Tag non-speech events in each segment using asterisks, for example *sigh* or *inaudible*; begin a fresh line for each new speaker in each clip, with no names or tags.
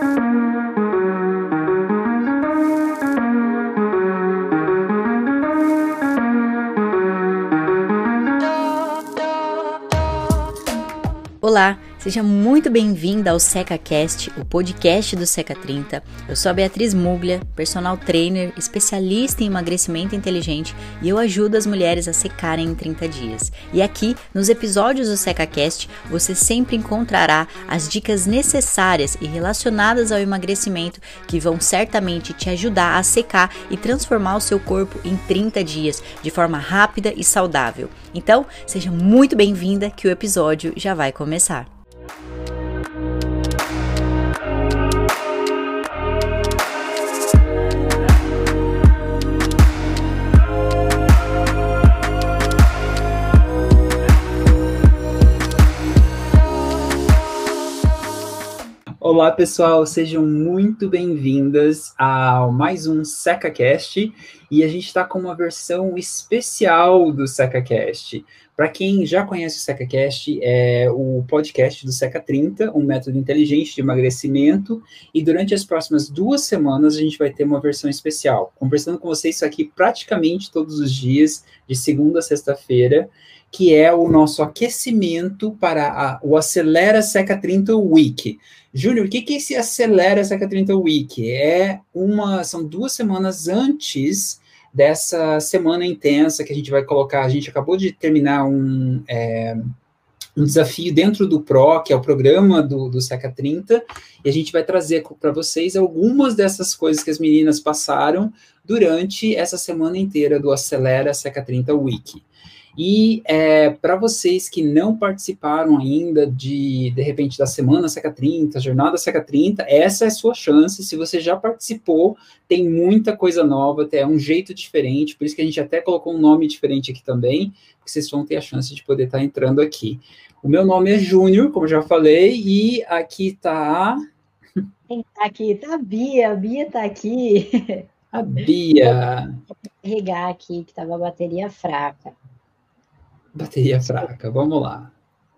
Thank you. Seja muito bem-vinda ao SecaCast, o podcast do Seca 30. Eu sou a Beatriz Muglia, personal trainer, especialista em emagrecimento inteligente e eu ajudo as mulheres a secarem em 30 dias. E aqui, nos episódios do SecaCast, você sempre encontrará as dicas necessárias e relacionadas ao emagrecimento que vão certamente te ajudar a secar e transformar o seu corpo em 30 dias de forma rápida e saudável. Então, seja muito bem-vinda que o episódio já vai começar.
Olá, pessoal, sejam muito bem-vindas a mais um SecaCast e a gente está com uma versão especial do SecaCast. Para quem já conhece o SecaCast, é o podcast do Seca 30, um método inteligente de emagrecimento, e durante as próximas duas semanas a gente vai ter uma versão especial, conversando com vocês aqui praticamente todos os dias, de segunda a sexta-feira, que é o nosso aquecimento para a, o Acelera Seca 30 Week. Júnior, o que, que esse Acelera Seca 30 Week? É uma, são duas semanas antes dessa semana intensa que a gente vai colocar. A gente acabou de terminar um, é, um desafio dentro do PRO, que é o programa do, do Seca 30, e a gente vai trazer para vocês algumas dessas coisas que as meninas passaram durante essa semana inteira do Acelera Seca 30 Week. E é, para vocês que não participaram ainda de, de repente, da Semana Seca 30, Jornada Seca 30, essa é a sua chance. Se você já participou, tem muita coisa nova, é um jeito diferente, por isso que a gente até colocou um nome diferente aqui também, porque vocês vão ter a chance de poder estar tá entrando aqui. O meu nome é Júnior, como já falei, e aqui está.
Quem tá aqui? Tá a Bia, a Bia tá aqui.
A Bia.
Vou carregar aqui, que estava a bateria fraca.
Bateria fraca, vamos lá.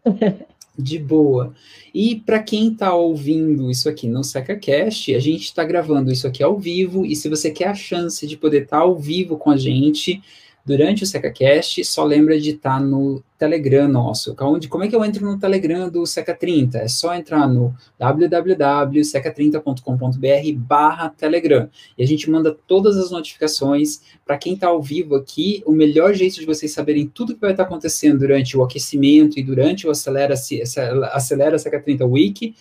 *laughs* De boa. E para quem está ouvindo isso aqui no SecaCast, a gente está gravando isso aqui ao vivo, e se você quer a chance de poder estar tá ao vivo com a gente, durante o SecaCast, só lembra de estar no Telegram nosso. Onde, como é que eu entro no Telegram do Seca30? É só entrar no www.seca30.com.br barra Telegram. E a gente manda todas as notificações para quem está ao vivo aqui. O melhor jeito de vocês saberem tudo que vai estar tá acontecendo durante o aquecimento e durante o Acelera, Acelera Seca30 Week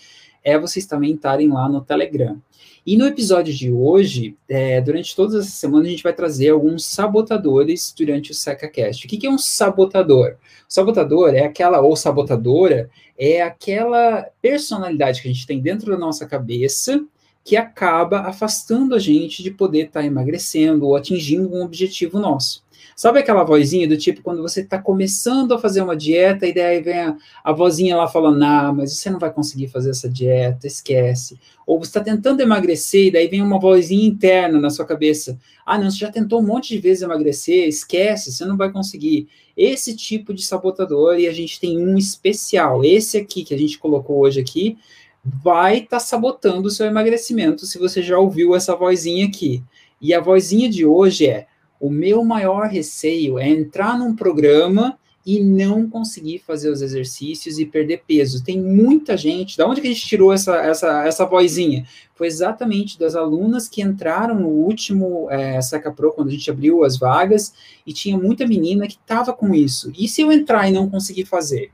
é vocês também estarem lá no Telegram. E no episódio de hoje, é, durante todas essas semanas, a gente vai trazer alguns sabotadores durante o SecaCast. O que, que é um sabotador? O sabotador é aquela, ou sabotadora, é aquela personalidade que a gente tem dentro da nossa cabeça que acaba afastando a gente de poder estar tá emagrecendo ou atingindo um objetivo nosso. Sabe aquela vozinha do tipo quando você está começando a fazer uma dieta e daí vem a, a vozinha lá falando, ah, mas você não vai conseguir fazer essa dieta, esquece. Ou você está tentando emagrecer e daí vem uma vozinha interna na sua cabeça, ah, não, você já tentou um monte de vezes emagrecer, esquece, você não vai conseguir. Esse tipo de sabotador, e a gente tem um especial, esse aqui que a gente colocou hoje aqui, vai estar tá sabotando o seu emagrecimento, se você já ouviu essa vozinha aqui. E a vozinha de hoje é o meu maior receio é entrar num programa e não conseguir fazer os exercícios e perder peso. Tem muita gente. Da onde que a gente tirou essa, essa, essa vozinha? Foi exatamente das alunas que entraram no último é, Seca Pro, quando a gente abriu as vagas, e tinha muita menina que estava com isso. E se eu entrar e não conseguir fazer?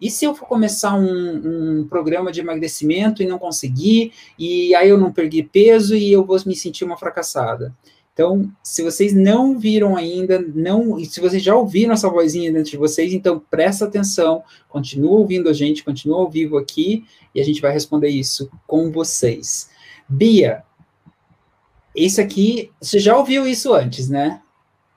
E se eu for começar um, um, programa de emagrecimento e não conseguir, e aí eu não perdi peso e eu vou me sentir uma fracassada? Então, se vocês não viram ainda, não, e se vocês já ouviram essa vozinha dentro de vocês, então presta atenção, continua ouvindo a gente, continua ao vivo aqui, e a gente vai responder isso com vocês. Bia, isso aqui, você já ouviu isso antes, né?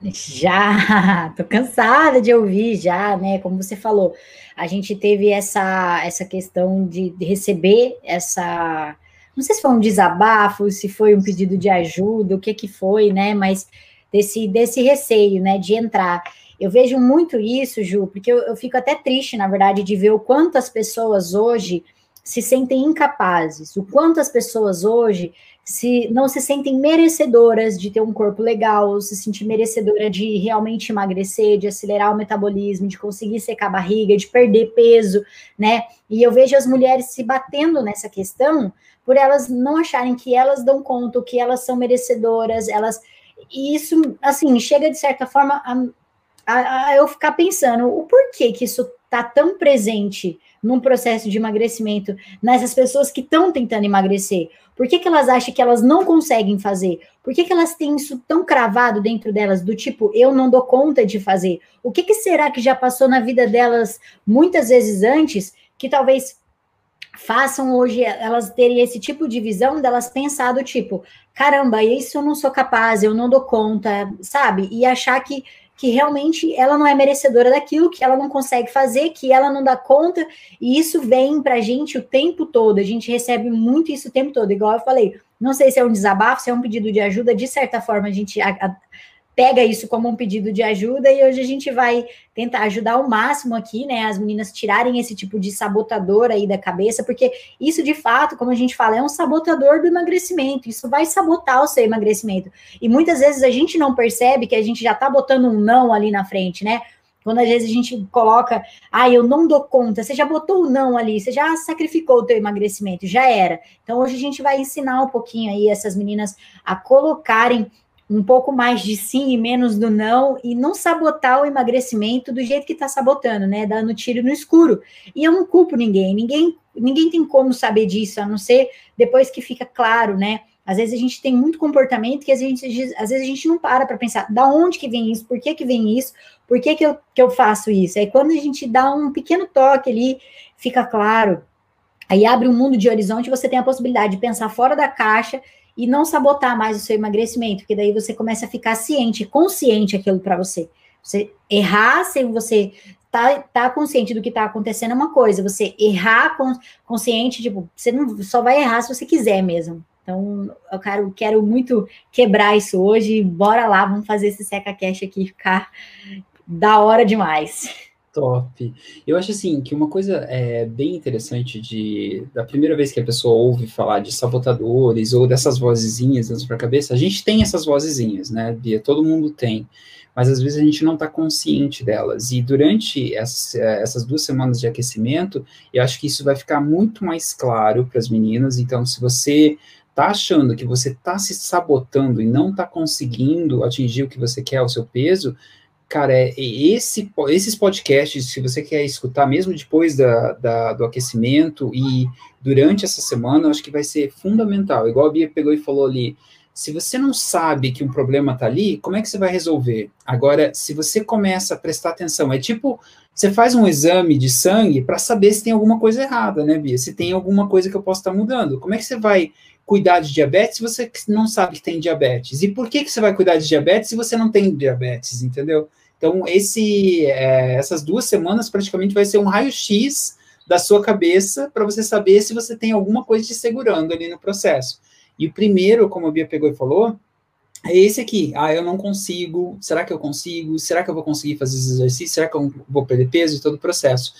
Já, *laughs* tô cansada de ouvir já, né? Como você falou, a gente teve essa essa questão de, de receber essa não sei se foi um desabafo, se foi um pedido de ajuda, o que que foi, né? Mas desse, desse receio, né, de entrar. Eu vejo muito isso, Ju, porque eu, eu fico até triste, na verdade, de ver o quanto as pessoas hoje se sentem incapazes, o quanto as pessoas hoje se não se sentem merecedoras de ter um corpo legal, se sentir merecedora de realmente emagrecer, de acelerar o metabolismo, de conseguir secar a barriga, de perder peso, né? E eu vejo as mulheres se batendo nessa questão por elas não acharem que elas dão conta, que elas são merecedoras, elas e isso assim chega de certa forma a, a, a eu ficar pensando o porquê que isso tá tão presente num processo de emagrecimento nessas pessoas que estão tentando emagrecer? Por que, que elas acham que elas não conseguem fazer? Por que, que elas têm isso tão cravado dentro delas, do tipo, eu não dou conta de fazer? O que, que será que já passou na vida delas muitas vezes antes, que talvez façam hoje elas terem esse tipo de visão delas pensar do tipo, caramba, isso eu não sou capaz, eu não dou conta, sabe? E achar que que realmente ela não é merecedora daquilo, que ela não consegue fazer, que ela não dá conta, e isso vem pra gente o tempo todo, a gente recebe muito isso o tempo todo, igual eu falei, não sei se é um desabafo, se é um pedido de ajuda, de certa forma a gente a, a, pega isso como um pedido de ajuda e hoje a gente vai tentar ajudar ao máximo aqui, né, as meninas tirarem esse tipo de sabotador aí da cabeça, porque isso de fato, como a gente fala, é um sabotador do emagrecimento, isso vai sabotar o seu emagrecimento. E muitas vezes a gente não percebe que a gente já tá botando um não ali na frente, né? Quando às vezes a gente coloca, ah, eu não dou conta, você já botou o não ali, você já sacrificou o teu emagrecimento, já era. Então hoje a gente vai ensinar um pouquinho aí essas meninas a colocarem um pouco mais de sim e menos do não, e não sabotar o emagrecimento do jeito que está sabotando, né? Dando tiro no escuro. E eu não culpo ninguém, ninguém, ninguém tem como saber disso, a não ser depois que fica claro, né? Às vezes a gente tem muito comportamento que a gente, às vezes a gente não para para pensar da onde que vem isso, por que que vem isso, por que que eu, que eu faço isso. Aí quando a gente dá um pequeno toque ali, fica claro. Aí abre um mundo de horizonte, você tem a possibilidade de pensar fora da caixa e não sabotar mais o seu emagrecimento, porque daí você começa a ficar ciente, consciente aquilo para você. Você errar sem você tá, tá consciente do que tá acontecendo é uma coisa, você errar consciente, tipo, você não só vai errar se você quiser mesmo. Então, eu quero, quero muito quebrar isso hoje. Bora lá, vamos fazer esse seca cash aqui ficar da hora demais.
Top. Eu acho assim que uma coisa é bem interessante de da primeira vez que a pessoa ouve falar de sabotadores ou dessas vozezinhas dentro da cabeça, a gente tem essas vozezinhas, né, Bia? Todo mundo tem, mas às vezes a gente não está consciente delas. E durante essas, essas duas semanas de aquecimento, eu acho que isso vai ficar muito mais claro para as meninas. Então, se você está achando que você está se sabotando e não está conseguindo atingir o que você quer, o seu peso, Cara, é, esse, esses podcasts, se você quer escutar mesmo depois da, da, do aquecimento e durante essa semana, eu acho que vai ser fundamental. Igual a Bia pegou e falou ali, se você não sabe que um problema está ali, como é que você vai resolver? Agora, se você começa a prestar atenção, é tipo, você faz um exame de sangue para saber se tem alguma coisa errada, né, Bia? Se tem alguma coisa que eu posso estar tá mudando. Como é que você vai cuidar de diabetes se você não sabe que tem diabetes? E por que, que você vai cuidar de diabetes se você não tem diabetes, entendeu? Então, esse, é, essas duas semanas praticamente vai ser um raio-x da sua cabeça para você saber se você tem alguma coisa te segurando ali no processo. E o primeiro, como a Bia pegou e falou, é esse aqui. Ah, eu não consigo. Será que eu consigo? Será que eu vou conseguir fazer esse exercício? Será que eu vou perder peso e todo o processo?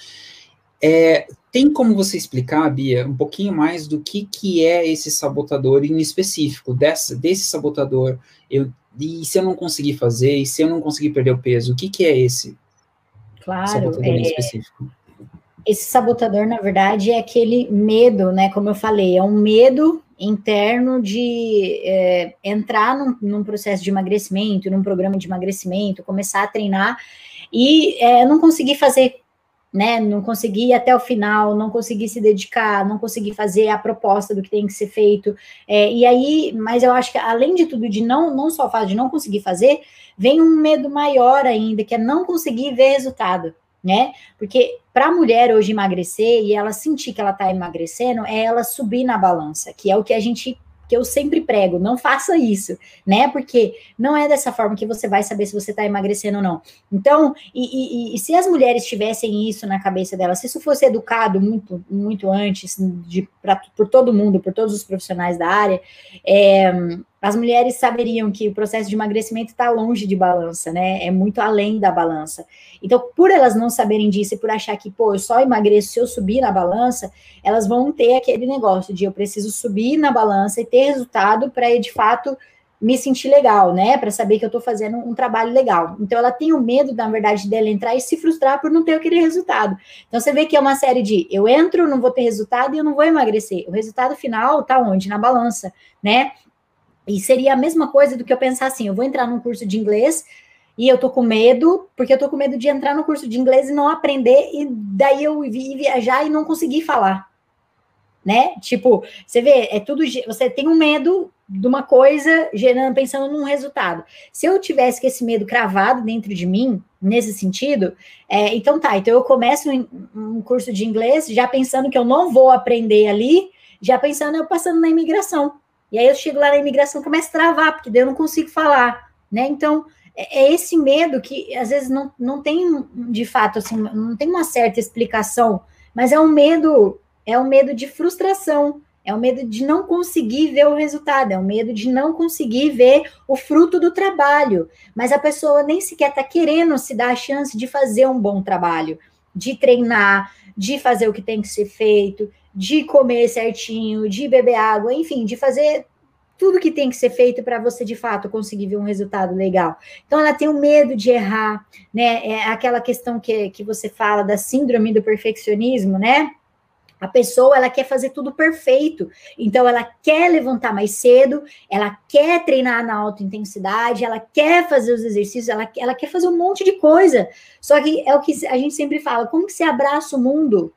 É, tem como você explicar, Bia, um pouquinho mais do que, que é esse sabotador em específico, dessa, desse sabotador? Eu, e se eu não conseguir fazer, e se eu não conseguir perder o peso, o que, que é esse
claro, sabotador é, em específico? Esse sabotador, na verdade, é aquele medo, né? Como eu falei, é um medo interno de é, entrar num, num, processo de emagrecimento, num programa de emagrecimento, começar a treinar e é, não conseguir fazer né, não conseguir ir até o final, não conseguir se dedicar, não conseguir fazer a proposta do que tem que ser feito. É, e aí, mas eu acho que além de tudo, de não, não só fato de não conseguir fazer, vem um medo maior ainda, que é não conseguir ver resultado, né? Porque para a mulher hoje emagrecer e ela sentir que ela está emagrecendo, é ela subir na balança, que é o que a gente que eu sempre prego, não faça isso, né? Porque não é dessa forma que você vai saber se você está emagrecendo ou não. Então, e, e, e, se as mulheres tivessem isso na cabeça delas, se isso fosse educado muito, muito antes, de, pra, por todo mundo, por todos os profissionais da área, é, as mulheres saberiam que o processo de emagrecimento está longe de balança, né? É muito além da balança. Então, por elas não saberem disso e por achar que, pô, eu só emagreço se eu subir na balança, elas vão ter aquele negócio de eu preciso subir na balança e ter resultado para, de fato, me sentir legal, né? Para saber que eu estou fazendo um trabalho legal. Então, ela tem o medo, na verdade, dela entrar e se frustrar por não ter aquele resultado. Então, você vê que é uma série de eu entro, não vou ter resultado e eu não vou emagrecer. O resultado final está onde? Na balança, né? E seria a mesma coisa do que eu pensar assim: eu vou entrar num curso de inglês e eu tô com medo, porque eu tô com medo de entrar no curso de inglês e não aprender, e daí eu ir viajar e não conseguir falar. Né? Tipo, você vê, é tudo. Você tem um medo de uma coisa gerando, pensando num resultado. Se eu tivesse esse medo cravado dentro de mim, nesse sentido, é, então tá, então eu começo um, um curso de inglês já pensando que eu não vou aprender ali, já pensando eu passando na imigração. E aí eu chego lá na imigração, começo a travar, porque daí eu não consigo falar, né? Então, é, é esse medo que às vezes não, não tem, de fato, assim, não tem uma certa explicação, mas é um medo, é um medo de frustração, é o medo de não conseguir ver o resultado, é o medo de não conseguir ver o fruto do trabalho. Mas a pessoa nem sequer está querendo se dar a chance de fazer um bom trabalho, de treinar, de fazer o que tem que ser feito, de comer certinho, de beber água, enfim, de fazer tudo que tem que ser feito para você de fato conseguir ver um resultado legal. Então ela tem o um medo de errar, né? É aquela questão que, que você fala da síndrome do perfeccionismo, né? A pessoa ela quer fazer tudo perfeito, então ela quer levantar mais cedo, ela quer treinar na alta intensidade, ela quer fazer os exercícios, ela, ela quer fazer um monte de coisa. Só que é o que a gente sempre fala: como que você abraça o mundo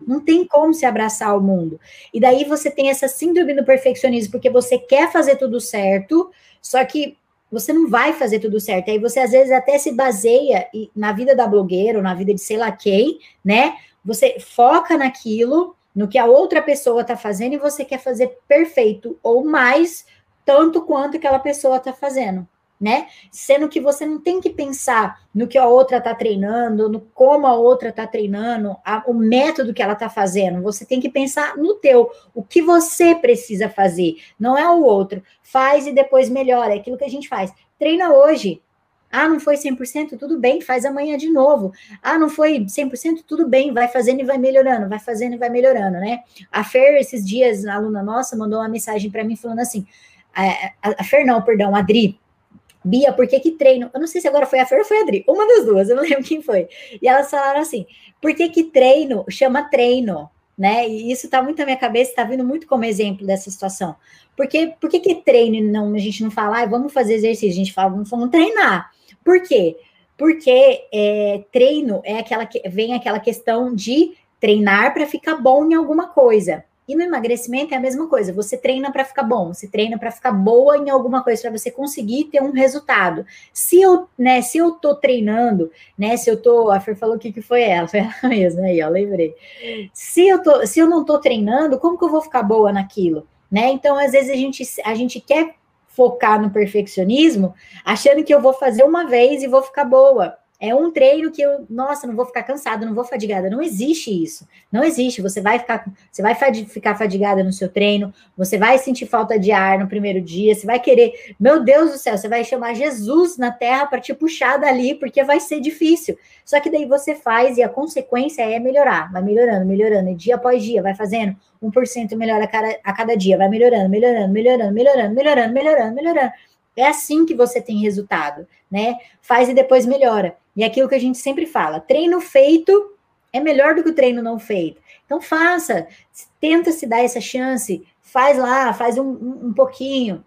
não tem como se abraçar ao mundo. E daí você tem essa síndrome do perfeccionismo, porque você quer fazer tudo certo, só que você não vai fazer tudo certo. Aí você às vezes até se baseia na vida da blogueira ou na vida de sei lá quem, né? Você foca naquilo, no que a outra pessoa está fazendo e você quer fazer perfeito ou mais, tanto quanto aquela pessoa está fazendo né? Sendo que você não tem que pensar no que a outra está treinando, no como a outra está treinando, a, o método que ela está fazendo. Você tem que pensar no teu, o que você precisa fazer, não é o outro. Faz e depois melhora, é aquilo que a gente faz. Treina hoje. Ah, não foi 100%? Tudo bem, faz amanhã de novo. Ah, não foi 100%? Tudo bem, vai fazendo e vai melhorando, vai fazendo e vai melhorando, né? A Fer, esses dias, a aluna nossa, mandou uma mensagem para mim falando assim: é, a, a Fer, não, perdão, a Adri, Bia, por que que treino? Eu não sei se agora foi a Fer ou foi a Adri, uma das duas, eu não *laughs* lembro quem foi. E elas falaram assim, por que que treino chama treino? Né? E isso tá muito na minha cabeça, está vindo muito como exemplo dessa situação. Porque por que que treino não a gente não fala, ah, vamos fazer exercício, a gente fala, vamos, vamos treinar. Por quê? Porque é, treino é aquela que vem aquela questão de treinar para ficar bom em alguma coisa. E no emagrecimento é a mesma coisa. Você treina para ficar bom, você treina para ficar boa em alguma coisa, para você conseguir ter um resultado. Se eu, né, se eu tô treinando, né, se eu tô, a Fer falou o que que foi ela, *laughs* foi ela mesma aí, ó, lembrei. Se eu tô, se eu não tô treinando, como que eu vou ficar boa naquilo, né? Então, às vezes a gente a gente quer focar no perfeccionismo, achando que eu vou fazer uma vez e vou ficar boa. É um treino que eu, nossa, não vou ficar cansada, não vou fadigada. Não existe isso. Não existe. Você vai ficar, você vai ficar fadigada no seu treino, você vai sentir falta de ar no primeiro dia, você vai querer, meu Deus do céu, você vai chamar Jesus na terra para te puxar dali, porque vai ser difícil. Só que daí você faz e a consequência é melhorar, vai melhorando, melhorando, e dia após dia, vai fazendo 1% melhor a cada, a cada dia, vai melhorando, melhorando, melhorando, melhorando, melhorando, melhorando, melhorando. É assim que você tem resultado, né? Faz e depois melhora. E é aquilo que a gente sempre fala: treino feito é melhor do que o treino não feito. Então faça, tenta se dar essa chance, faz lá, faz um, um, um pouquinho.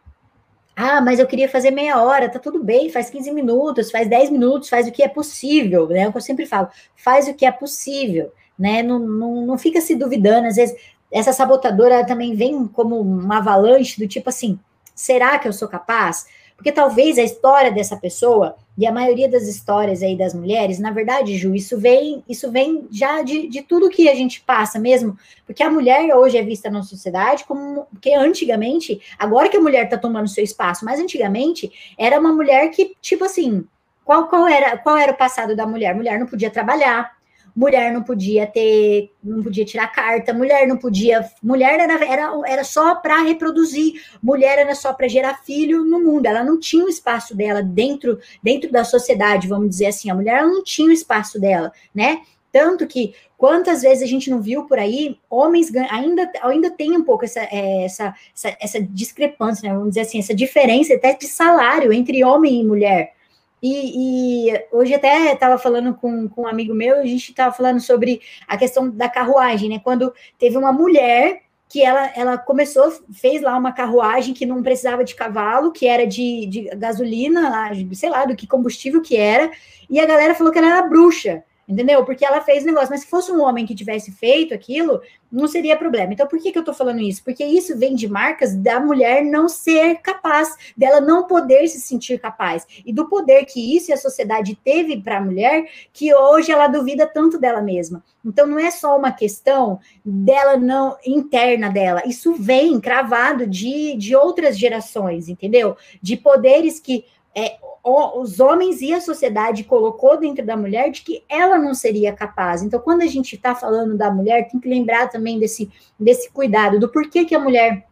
Ah, mas eu queria fazer meia hora, tá tudo bem, faz 15 minutos, faz 10 minutos, faz o que é possível, né? É o que eu sempre falo, faz o que é possível, né? Não, não, não fica se duvidando, às vezes essa sabotadora também vem como uma avalanche do tipo assim, será que eu sou capaz? Porque talvez a história dessa pessoa, e a maioria das histórias aí das mulheres, na verdade, Ju, isso vem, isso vem já de, de tudo que a gente passa mesmo, porque a mulher hoje é vista na sociedade como que antigamente, agora que a mulher está tomando seu espaço, mas antigamente era uma mulher que, tipo assim, qual, qual, era, qual era o passado da mulher? Mulher não podia trabalhar, mulher não podia ter, não podia tirar carta, mulher não podia, mulher era, era, era só para reproduzir, mulher era só para gerar filho no mundo, ela não tinha o espaço dela dentro, dentro da sociedade, vamos dizer assim, a mulher não tinha o espaço dela, né? Tanto que quantas vezes a gente não viu por aí, homens ainda, ainda tem um pouco essa, é, essa, essa, essa discrepância, né? vamos dizer assim, essa diferença até de salário entre homem e mulher. E, e, hoje até estava falando com, com um amigo meu, a gente estava falando sobre a questão da carruagem, né? Quando teve uma mulher que ela, ela começou, fez lá uma carruagem que não precisava de cavalo, que era de, de gasolina, sei lá, do que combustível que era, e a galera falou que ela era bruxa entendeu? Porque ela fez negócio. Mas se fosse um homem que tivesse feito aquilo, não seria problema. Então, por que, que eu tô falando isso? Porque isso vem de marcas da mulher não ser capaz, dela não poder se sentir capaz. E do poder que isso e a sociedade teve para a mulher, que hoje ela duvida tanto dela mesma. Então, não é só uma questão dela não interna dela. Isso vem cravado de, de outras gerações, entendeu? De poderes que é, os homens e a sociedade colocou dentro da mulher de que ela não seria capaz. Então, quando a gente está falando da mulher, tem que lembrar também desse, desse cuidado, do porquê que a mulher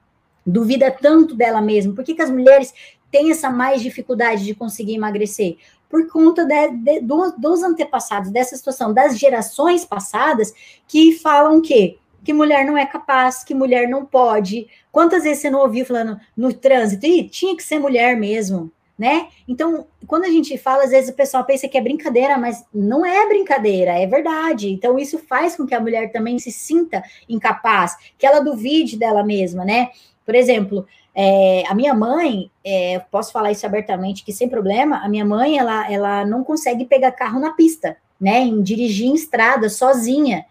duvida tanto dela mesma, por que, as mulheres têm essa mais dificuldade de conseguir emagrecer? Por conta de, de, do, dos antepassados, dessa situação, das gerações passadas, que falam que que mulher não é capaz, que mulher não pode. Quantas vezes você não ouviu falando no trânsito, e tinha que ser mulher mesmo, né? Então, quando a gente fala, às vezes o pessoal pensa que é brincadeira, mas não é brincadeira, é verdade. Então, isso faz com que a mulher também se sinta incapaz, que ela duvide dela mesma, né? Por exemplo, é, a minha mãe, é, posso falar isso abertamente, que sem problema, a minha mãe, ela, ela não consegue pegar carro na pista, né? Em dirigir em estrada sozinha.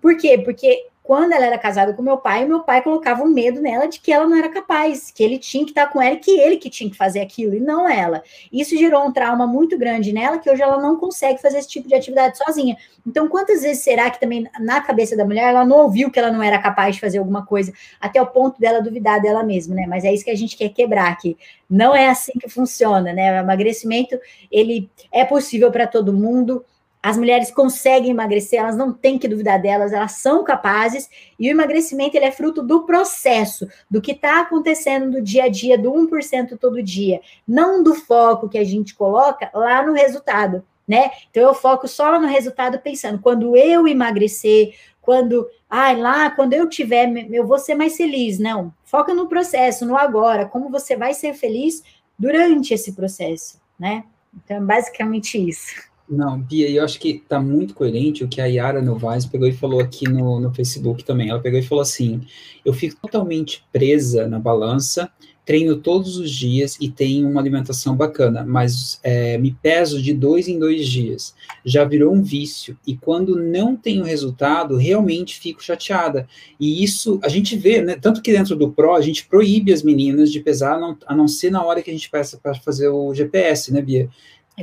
Por quê? Porque quando ela era casada com meu pai, meu pai colocava um medo nela de que ela não era capaz, que ele tinha que estar com ela, que ele que tinha que fazer aquilo e não ela. Isso gerou um trauma muito grande nela, que hoje ela não consegue fazer esse tipo de atividade sozinha. Então, quantas vezes será que também na cabeça da mulher ela não ouviu que ela não era capaz de fazer alguma coisa, até o ponto dela duvidar dela mesma, né? Mas é isso que a gente quer quebrar aqui. Não é assim que funciona, né? O emagrecimento, ele é possível para todo mundo as mulheres conseguem emagrecer, elas não têm que duvidar delas, elas são capazes, e o emagrecimento ele é fruto do processo, do que está acontecendo no dia a dia, do 1% todo dia, não do foco que a gente coloca lá no resultado, né? Então eu foco só lá no resultado pensando, quando eu emagrecer, quando, ai, lá, quando eu tiver, eu vou ser mais feliz, não. Foca no processo, no agora, como você vai ser feliz durante esse processo, né? Então, é basicamente isso.
Não, Bia, eu acho que está muito coerente o que a Yara Novaes pegou e falou aqui no, no Facebook também. Ela pegou e falou assim: eu fico totalmente presa na balança, treino todos os dias e tenho uma alimentação bacana, mas é, me peso de dois em dois dias. Já virou um vício. E quando não tenho resultado, realmente fico chateada. E isso a gente vê, né? Tanto que dentro do PRO a gente proíbe as meninas de pesar, a não, a não ser na hora que a gente peça para fazer o GPS, né, Bia?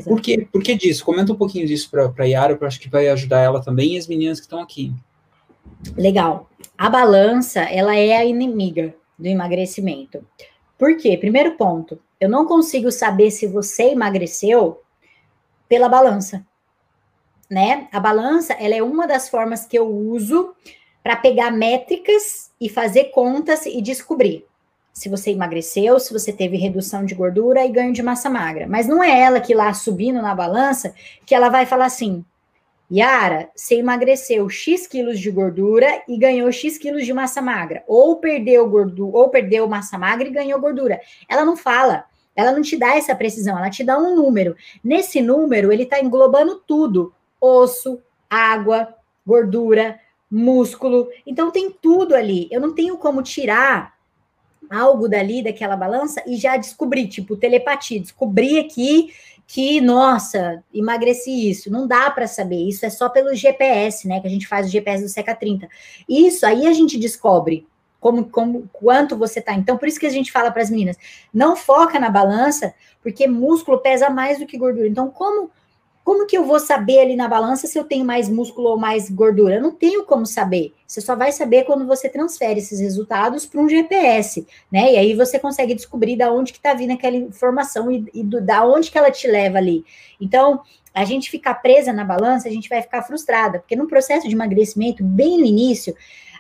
Por que, por que disso? Comenta um pouquinho disso para a Yara, que eu acho que vai ajudar ela também e as meninas que estão aqui.
Legal. A balança, ela é a inimiga do emagrecimento. Por quê? Primeiro ponto, eu não consigo saber se você emagreceu pela balança, né? A balança, ela é uma das formas que eu uso para pegar métricas e fazer contas e descobrir se você emagreceu, se você teve redução de gordura e ganho de massa magra. Mas não é ela que lá subindo na balança que ela vai falar assim: Yara, você emagreceu X quilos de gordura e ganhou X quilos de massa magra. Ou perdeu gordura, ou perdeu massa magra e ganhou gordura. Ela não fala. Ela não te dá essa precisão, ela te dá um número. Nesse número, ele está englobando tudo: osso, água, gordura, músculo. Então tem tudo ali. Eu não tenho como tirar algo dali, daquela balança, e já descobri, tipo, telepatia, descobri aqui que, nossa, emagreci isso. Não dá para saber, isso é só pelo GPS, né? Que a gente faz o GPS do Seca 30. Isso aí a gente descobre como, como quanto você tá. Então, por isso que a gente fala para as meninas, não foca na balança, porque músculo pesa mais do que gordura. Então, como como que eu vou saber ali na balança se eu tenho mais músculo ou mais gordura? Eu não tenho como saber. Você só vai saber quando você transfere esses resultados para um GPS, né? E aí você consegue descobrir da onde que está vindo aquela informação e, e do, da onde que ela te leva ali. Então, a gente ficar presa na balança, a gente vai ficar frustrada, porque no processo de emagrecimento, bem no início,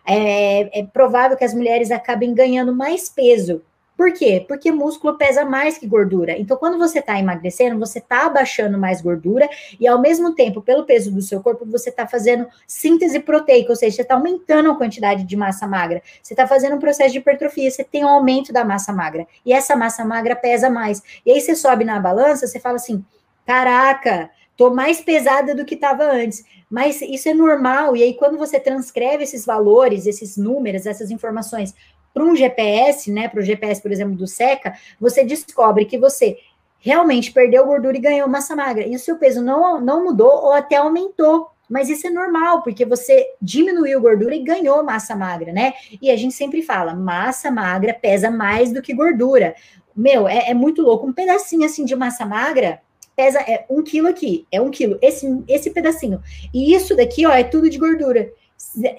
é, é provável que as mulheres acabem ganhando mais peso, por quê? Porque músculo pesa mais que gordura. Então, quando você está emagrecendo, você está abaixando mais gordura e, ao mesmo tempo, pelo peso do seu corpo, você está fazendo síntese proteica, ou seja, você está aumentando a quantidade de massa magra. Você está fazendo um processo de hipertrofia, você tem um aumento da massa magra. E essa massa magra pesa mais. E aí você sobe na balança, você fala assim: caraca, tô mais pesada do que estava antes. Mas isso é normal. E aí, quando você transcreve esses valores, esses números, essas informações para um GPS, né, para o GPS, por exemplo, do SECA, você descobre que você realmente perdeu gordura e ganhou massa magra. E o seu peso não, não mudou ou até aumentou. Mas isso é normal, porque você diminuiu gordura e ganhou massa magra, né? E a gente sempre fala, massa magra pesa mais do que gordura. Meu, é, é muito louco. Um pedacinho assim de massa magra pesa é um quilo aqui, é um quilo, esse, esse pedacinho. E isso daqui, ó, é tudo de gordura.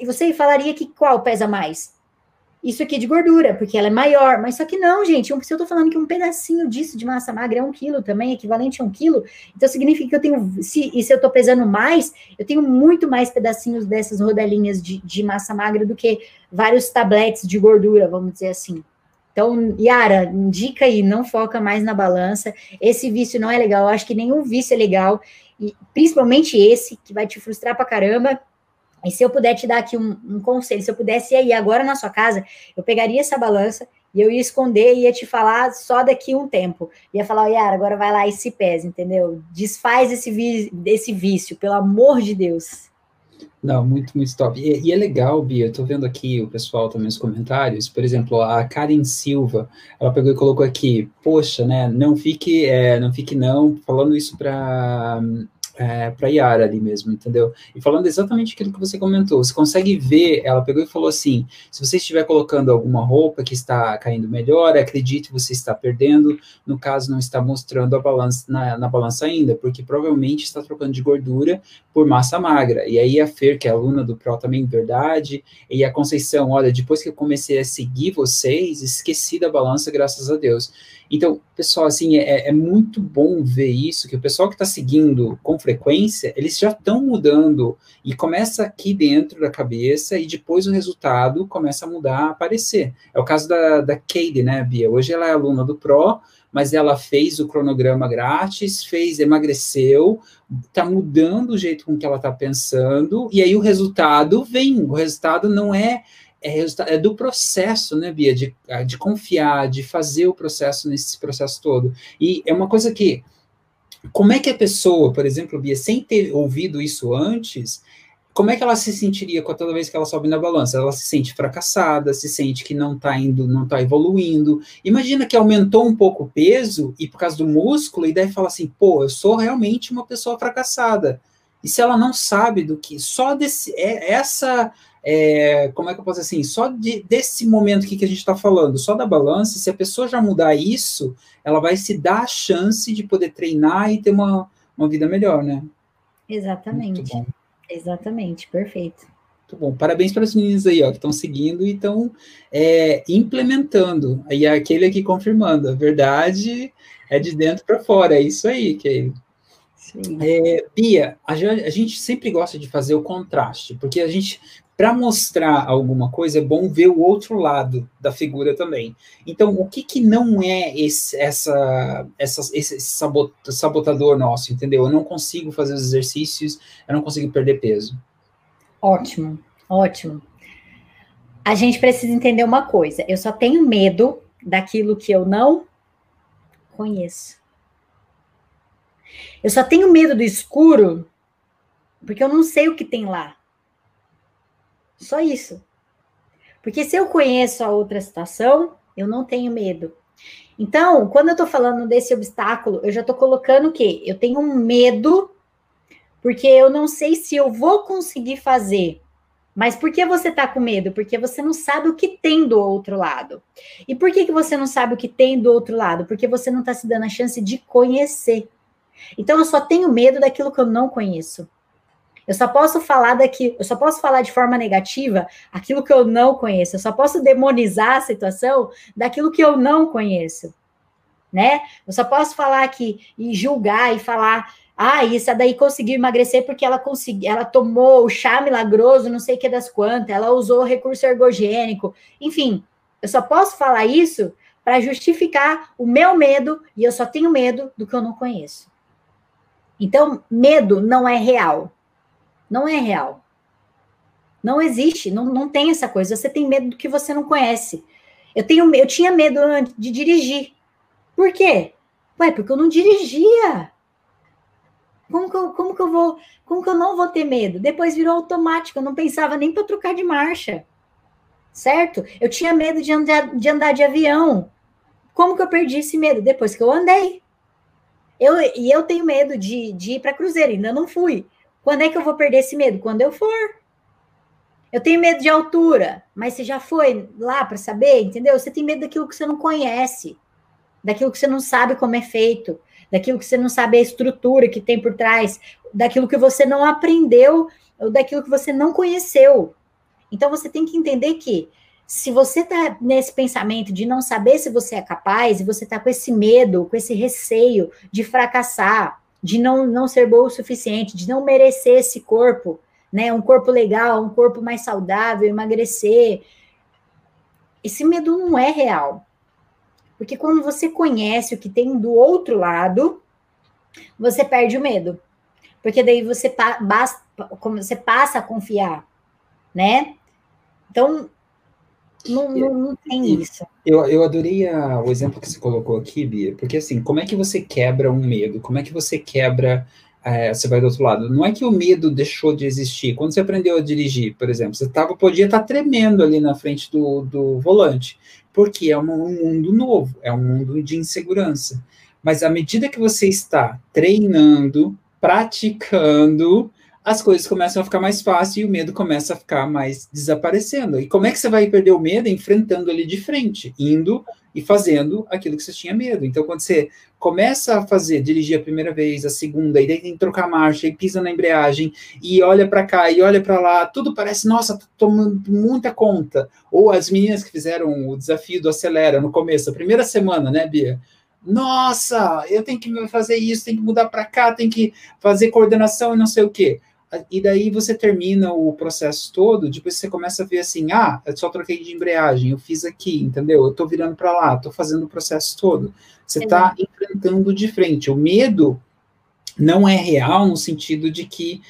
E você falaria que qual pesa mais? Isso aqui de gordura, porque ela é maior. Mas só que não, gente. se eu tô falando que um pedacinho disso de massa magra é um quilo também, equivalente a um quilo, então significa que eu tenho. Se, e se eu tô pesando mais, eu tenho muito mais pedacinhos dessas rodelinhas de, de massa magra do que vários tabletes de gordura, vamos dizer assim. Então, Yara, indica aí, não foca mais na balança. Esse vício não é legal. Eu acho que nenhum vício é legal. E principalmente esse, que vai te frustrar pra caramba e se eu puder te dar aqui um, um, conselho, se eu pudesse ir aí agora na sua casa, eu pegaria essa balança e eu ia esconder e ia te falar só daqui um tempo. Ia falar, Yara, agora vai lá e se pesa, entendeu? Desfaz esse, vi esse vício, pelo amor de Deus.
Não, muito, muito top. E, e, é legal, Bia, eu tô vendo aqui o pessoal também nos comentários, por exemplo, a Karen Silva, ela pegou e colocou aqui, poxa, né, não fique, é, não fique não, falando isso para é, para Yara ali mesmo, entendeu? E falando exatamente aquilo que você comentou, você consegue ver, ela pegou e falou assim: se você estiver colocando alguma roupa que está caindo melhor, acredite, você está perdendo, no caso, não está mostrando a balança na, na balança ainda, porque provavelmente está trocando de gordura por massa magra. E aí a Fer, que é aluna do Pro também, verdade, e a Conceição, olha, depois que eu comecei a seguir vocês, esqueci da balança, graças a Deus. Então, pessoal, assim, é, é muito bom ver isso, que o pessoal que está seguindo com frequência, eles já estão mudando e começa aqui dentro da cabeça e depois o resultado começa a mudar, a aparecer. É o caso da, da Katie, né, Bia? Hoje ela é aluna do Pro, mas ela fez o cronograma grátis, fez, emagreceu, está mudando o jeito com que ela está pensando, e aí o resultado vem. O resultado não é é, é do processo, né, Bia, de, de confiar, de fazer o processo nesse processo todo. E é uma coisa que, como é que a pessoa, por exemplo, Bia, sem ter ouvido isso antes, como é que ela se sentiria toda vez que ela sobe na balança? Ela se sente fracassada, se sente que não está indo, não está evoluindo. Imagina que aumentou um pouco o peso e por causa do músculo, e daí fala assim, pô, eu sou realmente uma pessoa fracassada. E se ela não sabe do que, só desse, é, essa é, como é que eu posso dizer assim, só de, desse momento que, que a gente está falando, só da balança, se a pessoa já mudar isso, ela vai se dar a chance de poder treinar e ter uma, uma vida melhor, né?
Exatamente. Exatamente, perfeito.
Muito bom. Parabéns para as meninas aí, ó, que estão seguindo e estão é, implementando. Aí aquele aqui confirmando, a verdade é de dentro para fora, é isso aí, que é, Bia, a gente sempre gosta de fazer o contraste, porque a gente para mostrar alguma coisa, é bom ver o outro lado da figura também. Então, o que, que não é esse, essa, essa, esse sabotador nosso, entendeu? Eu não consigo fazer os exercícios, eu não consigo perder peso.
Ótimo, ótimo. A gente precisa entender uma coisa: eu só tenho medo daquilo que eu não conheço. Eu só tenho medo do escuro porque eu não sei o que tem lá. Só isso. Porque se eu conheço a outra situação, eu não tenho medo. Então, quando eu estou falando desse obstáculo, eu já estou colocando o quê? Eu tenho um medo, porque eu não sei se eu vou conseguir fazer. Mas por que você está com medo? Porque você não sabe o que tem do outro lado. E por que, que você não sabe o que tem do outro lado? Porque você não está se dando a chance de conhecer. Então eu só tenho medo daquilo que eu não conheço. Eu só posso falar daqui, eu só posso falar de forma negativa aquilo que eu não conheço. Eu só posso demonizar a situação daquilo que eu não conheço. Né? Eu só posso falar aqui e julgar e falar, ah, isso daí conseguiu emagrecer porque ela conseguiu, ela tomou o chá milagroso, não sei o que das quantas, ela usou recurso ergogênico. Enfim, eu só posso falar isso para justificar o meu medo e eu só tenho medo do que eu não conheço. Então, medo não é real. Não é real. Não existe, não, não tem essa coisa. Você tem medo do que você não conhece. Eu, tenho, eu tinha medo de dirigir. Por quê? Ué, porque eu não dirigia. Como que, eu, como que eu vou, como que eu não vou ter medo? Depois virou automático, eu não pensava nem para trocar de marcha. Certo? Eu tinha medo de andar, de andar de avião. Como que eu perdi esse medo? Depois que eu andei. Eu, e eu tenho medo de, de ir para cruzeiro, ainda não fui. Quando é que eu vou perder esse medo? Quando eu for. Eu tenho medo de altura, mas você já foi lá para saber, entendeu? Você tem medo daquilo que você não conhece, daquilo que você não sabe como é feito, daquilo que você não sabe a estrutura que tem por trás, daquilo que você não aprendeu, ou daquilo que você não conheceu. Então você tem que entender que se você está nesse pensamento de não saber se você é capaz, e você está com esse medo, com esse receio de fracassar, de não, não ser boa o suficiente, de não merecer esse corpo, né? Um corpo legal, um corpo mais saudável, emagrecer. Esse medo não é real. Porque quando você conhece o que tem do outro lado, você perde o medo. Porque daí você, pa você passa a confiar, né? Então, não, não, não tem isso.
Eu, eu adorei a, o exemplo que você colocou aqui, Bia, porque assim, como é que você quebra um medo? Como é que você quebra é, você vai do outro lado. Não é que o medo deixou de existir. Quando você aprendeu a dirigir, por exemplo, você tava, podia estar tá tremendo ali na frente do, do volante, porque é um, um, mundo novo, é um mundo de insegurança. Mas à medida que você está treinando, praticando, as coisas começam a ficar mais fáceis e o medo começa a ficar mais desaparecendo. E como é que você vai perder o medo? Enfrentando ele de frente, indo e fazendo aquilo que você tinha medo. Então, quando você começa a fazer, dirigir a primeira vez, a segunda, e daí tem que trocar marcha, e pisa na embreagem, e olha para cá, e olha para lá, tudo parece, nossa, tô tomando muita conta. Ou as meninas que fizeram o desafio do Acelera no começo, a primeira semana, né, Bia? Nossa, eu tenho que fazer isso, tenho que mudar para cá, tenho que fazer coordenação e não sei o quê e daí você termina o processo todo, depois você começa a ver assim, ah, eu só troquei de embreagem, eu fiz aqui, entendeu? Eu tô virando para lá, tô fazendo o processo todo. Você está enfrentando de frente. O medo não é real no sentido de que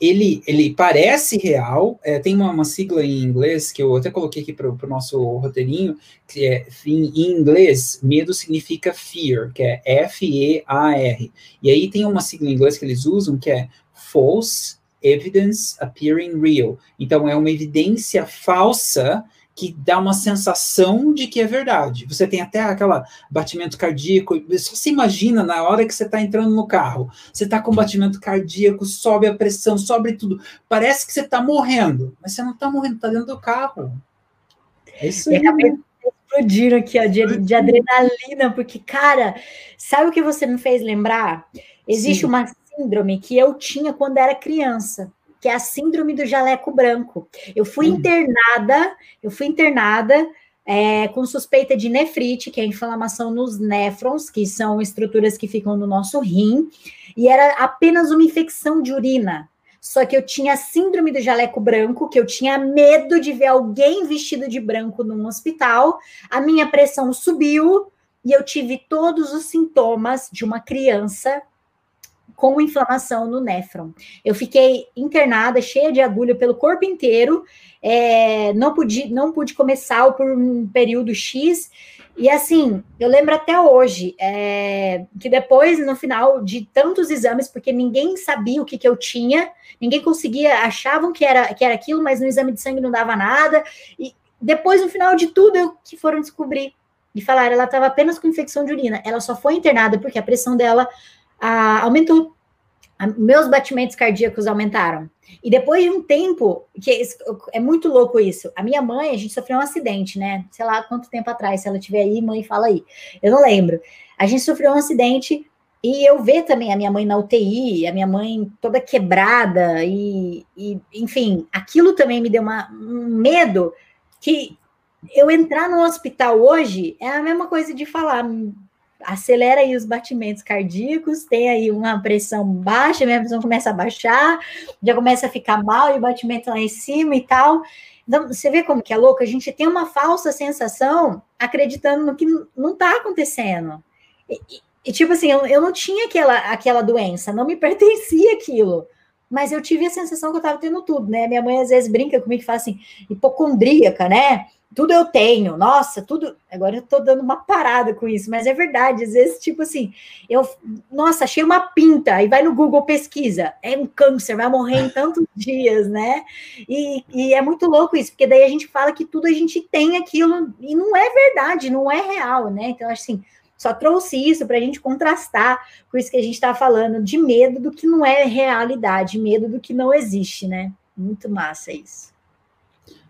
ele, ele parece real, é, tem uma, uma, sigla em inglês que eu até coloquei aqui para o nosso roteirinho, que é em, em, inglês, medo significa fear, que é F-E-A-R. E aí tem uma sigla em inglês que eles usam que é false evidence appearing real. Então, é uma evidência falsa que dá uma sensação de que é verdade. Você tem até aquela batimento cardíaco, só se imagina na hora que você está entrando no carro, você está com batimento cardíaco, sobe a pressão, sobe tudo. Parece que você está morrendo, mas você não está morrendo, está dentro do carro.
É isso aí. Explodiram aqui ó, de, de adrenalina, porque, cara, sabe o que você me fez lembrar? Existe Sim. uma síndrome que eu tinha quando era criança, que é a síndrome do jaleco branco. Eu fui hum. internada, eu fui internada é, com suspeita de nefrite, que é inflamação nos néfrons, que são estruturas que ficam no nosso rim, e era apenas uma infecção de urina. Só que eu tinha síndrome do jaleco branco, que eu tinha medo de ver alguém vestido de branco num hospital. A minha pressão subiu e eu tive todos os sintomas de uma criança com inflamação no néfron. Eu fiquei internada, cheia de agulha pelo corpo inteiro, é, não, pude, não pude comer sal por um período X. E assim, eu lembro até hoje é, que depois, no final de tantos exames, porque ninguém sabia o que, que eu tinha, ninguém conseguia, achavam que era, que era aquilo, mas no exame de sangue não dava nada. E depois, no final de tudo, eu, que foram descobrir e falar, ela estava apenas com infecção de urina. Ela só foi internada porque a pressão dela a, aumentou. Meus batimentos cardíacos aumentaram. E depois de um tempo, que é, é, muito louco isso. A minha mãe, a gente sofreu um acidente, né? Sei lá quanto tempo atrás, se ela tiver aí, mãe, fala aí. Eu não lembro. A gente sofreu um acidente e eu ver também a minha mãe na UTI, a minha mãe toda quebrada, e, e enfim, aquilo também me deu uma, um medo que eu entrar no hospital hoje é a mesma coisa de falar, acelera aí os batimentos cardíacos, tem aí uma pressão baixa, minha pressão começa a baixar, já começa a ficar mal e o batimento lá em cima e tal. Então, você vê como que é louco? A gente tem uma falsa sensação acreditando no que não está acontecendo. E, e, tipo assim, eu, eu não tinha aquela, aquela doença, não me *laughs* pertencia aquilo. Mas eu tive a sensação que eu estava tendo tudo, né? Minha mãe às vezes brinca comigo e fala assim, hipocondríaca, né? Tudo eu tenho, nossa, tudo. Agora eu tô dando uma parada com isso, mas é verdade. Às vezes, tipo assim, eu, nossa, achei uma pinta, aí vai no Google pesquisa, é um câncer, vai morrer em tantos *laughs* dias, né? E, e é muito louco isso, porque daí a gente fala que tudo a gente tem aquilo, e não é verdade, não é real, né? Então, assim, só trouxe isso para a gente contrastar com isso que a gente está falando, de medo do que não é realidade, medo do que não existe, né? Muito massa isso.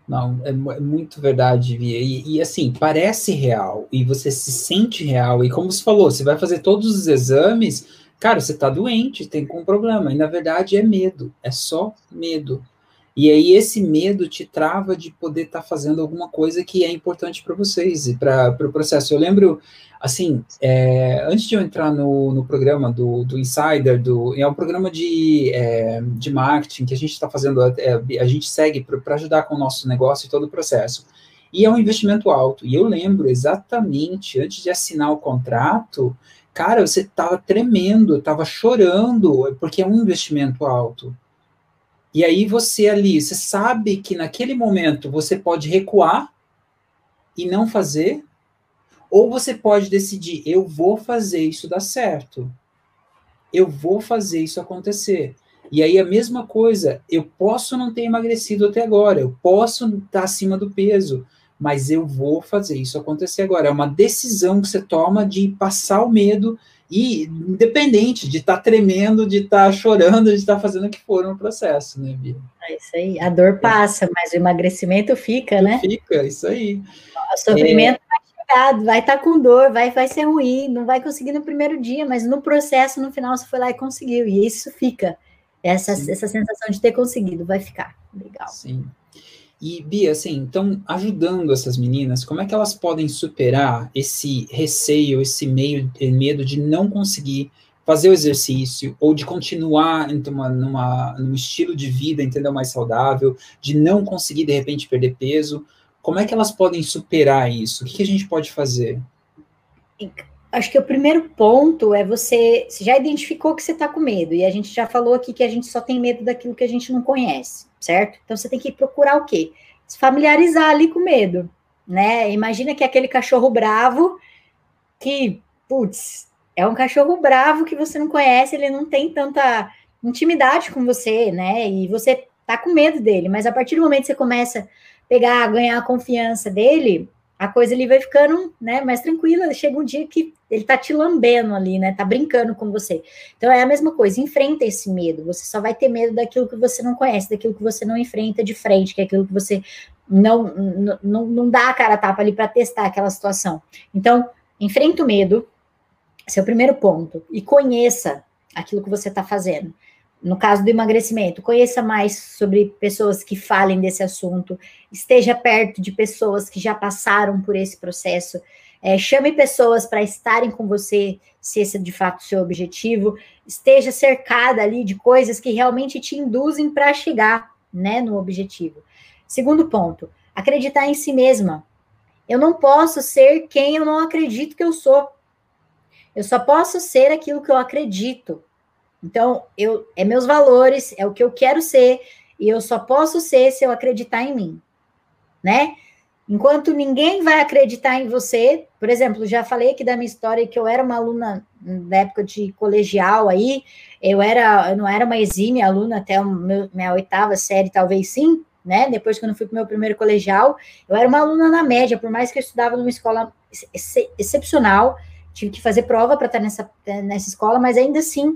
Não, é, é, muito verdade, Via. E, e, assim, parece real, e você se sente real, e como você falou, você vai fazer todos os exames, cara, você tá doente, tem um problema, e na verdade é medo, é só medo. E aí esse medo te trava de poder estar tá fazendo alguma coisa que é importante para vocês e para o pro processo. Eu lembro assim, é, antes de eu entrar no, no programa do, do Insider, do, é um programa de, é, de marketing que a gente está fazendo, é, a gente segue para ajudar com o nosso negócio e todo o processo. E é um investimento alto. E eu lembro exatamente, antes de assinar o contrato, cara, você estava tremendo, estava chorando, porque é um investimento alto. E aí você ali, você sabe que naquele momento você pode recuar e não fazer, ou você pode decidir, eu vou fazer isso dar certo. Eu vou fazer isso acontecer. E aí a mesma coisa, eu posso não ter emagrecido até agora, eu posso estar acima do peso, mas eu vou fazer isso acontecer agora. É uma decisão que você toma de passar o medo e independente de estar tá tremendo, de estar tá chorando, de estar tá fazendo o que for no processo, né, Bia?
É isso aí. A dor passa, mas o emagrecimento fica, né?
Fica, isso aí.
O sofrimento é vai estar tá com dor, vai, vai ser ruim, não vai conseguir no primeiro dia, mas no processo, no final, você foi lá e conseguiu, e isso fica. Essa, essa sensação de ter conseguido vai ficar. Legal.
Sim. E, Bia, assim, então, ajudando essas meninas, como é que elas podem superar esse receio, esse meio, medo de não conseguir fazer o exercício, ou de continuar numa, numa, num estilo de vida, entendeu, mais saudável, de não conseguir, de repente, perder peso, como é que elas podem superar isso? O que, que a gente pode fazer?
Acho que o primeiro ponto é você, você já identificou que você está com medo, e a gente já falou aqui que a gente só tem medo daquilo que a gente não conhece, certo? Então você tem que procurar o quê? Se familiarizar ali com medo, né? Imagina que é aquele cachorro bravo que, putz, é um cachorro bravo que você não conhece, ele não tem tanta intimidade com você, né? E você tá com medo dele, mas a partir do momento que você começa pegar, ganhar a confiança dele, a coisa ele vai ficando, né, mais tranquila. Chega um dia que ele tá te lambendo ali, né, tá brincando com você. Então é a mesma coisa, enfrenta esse medo. Você só vai ter medo daquilo que você não conhece, daquilo que você não enfrenta de frente, que é aquilo que você não não, não dá a cara a tapa ali para testar aquela situação. Então, enfrenta o medo, esse é o primeiro ponto, e conheça aquilo que você está fazendo no caso do emagrecimento, conheça mais sobre pessoas que falem desse assunto, esteja perto de pessoas que já passaram por esse processo, é, chame pessoas para estarem com você, se esse é de fato o seu objetivo, esteja cercada ali de coisas que realmente te induzem para chegar né, no objetivo. Segundo ponto, acreditar em si mesma. Eu não posso ser quem eu não acredito que eu sou. Eu só posso ser aquilo que eu acredito. Então, eu é meus valores, é o que eu quero ser, e eu só posso ser se eu acreditar em mim, né? Enquanto ninguém vai acreditar em você, por exemplo, já falei aqui da minha história que eu era uma aluna na época de colegial aí, eu era, eu não era uma exímia aluna até meu, minha oitava série, talvez sim, né? Depois quando eu fui para o meu primeiro colegial, eu era uma aluna na média, por mais que eu estudava numa escola ex excepcional, tive que fazer prova para estar nessa, nessa escola, mas ainda assim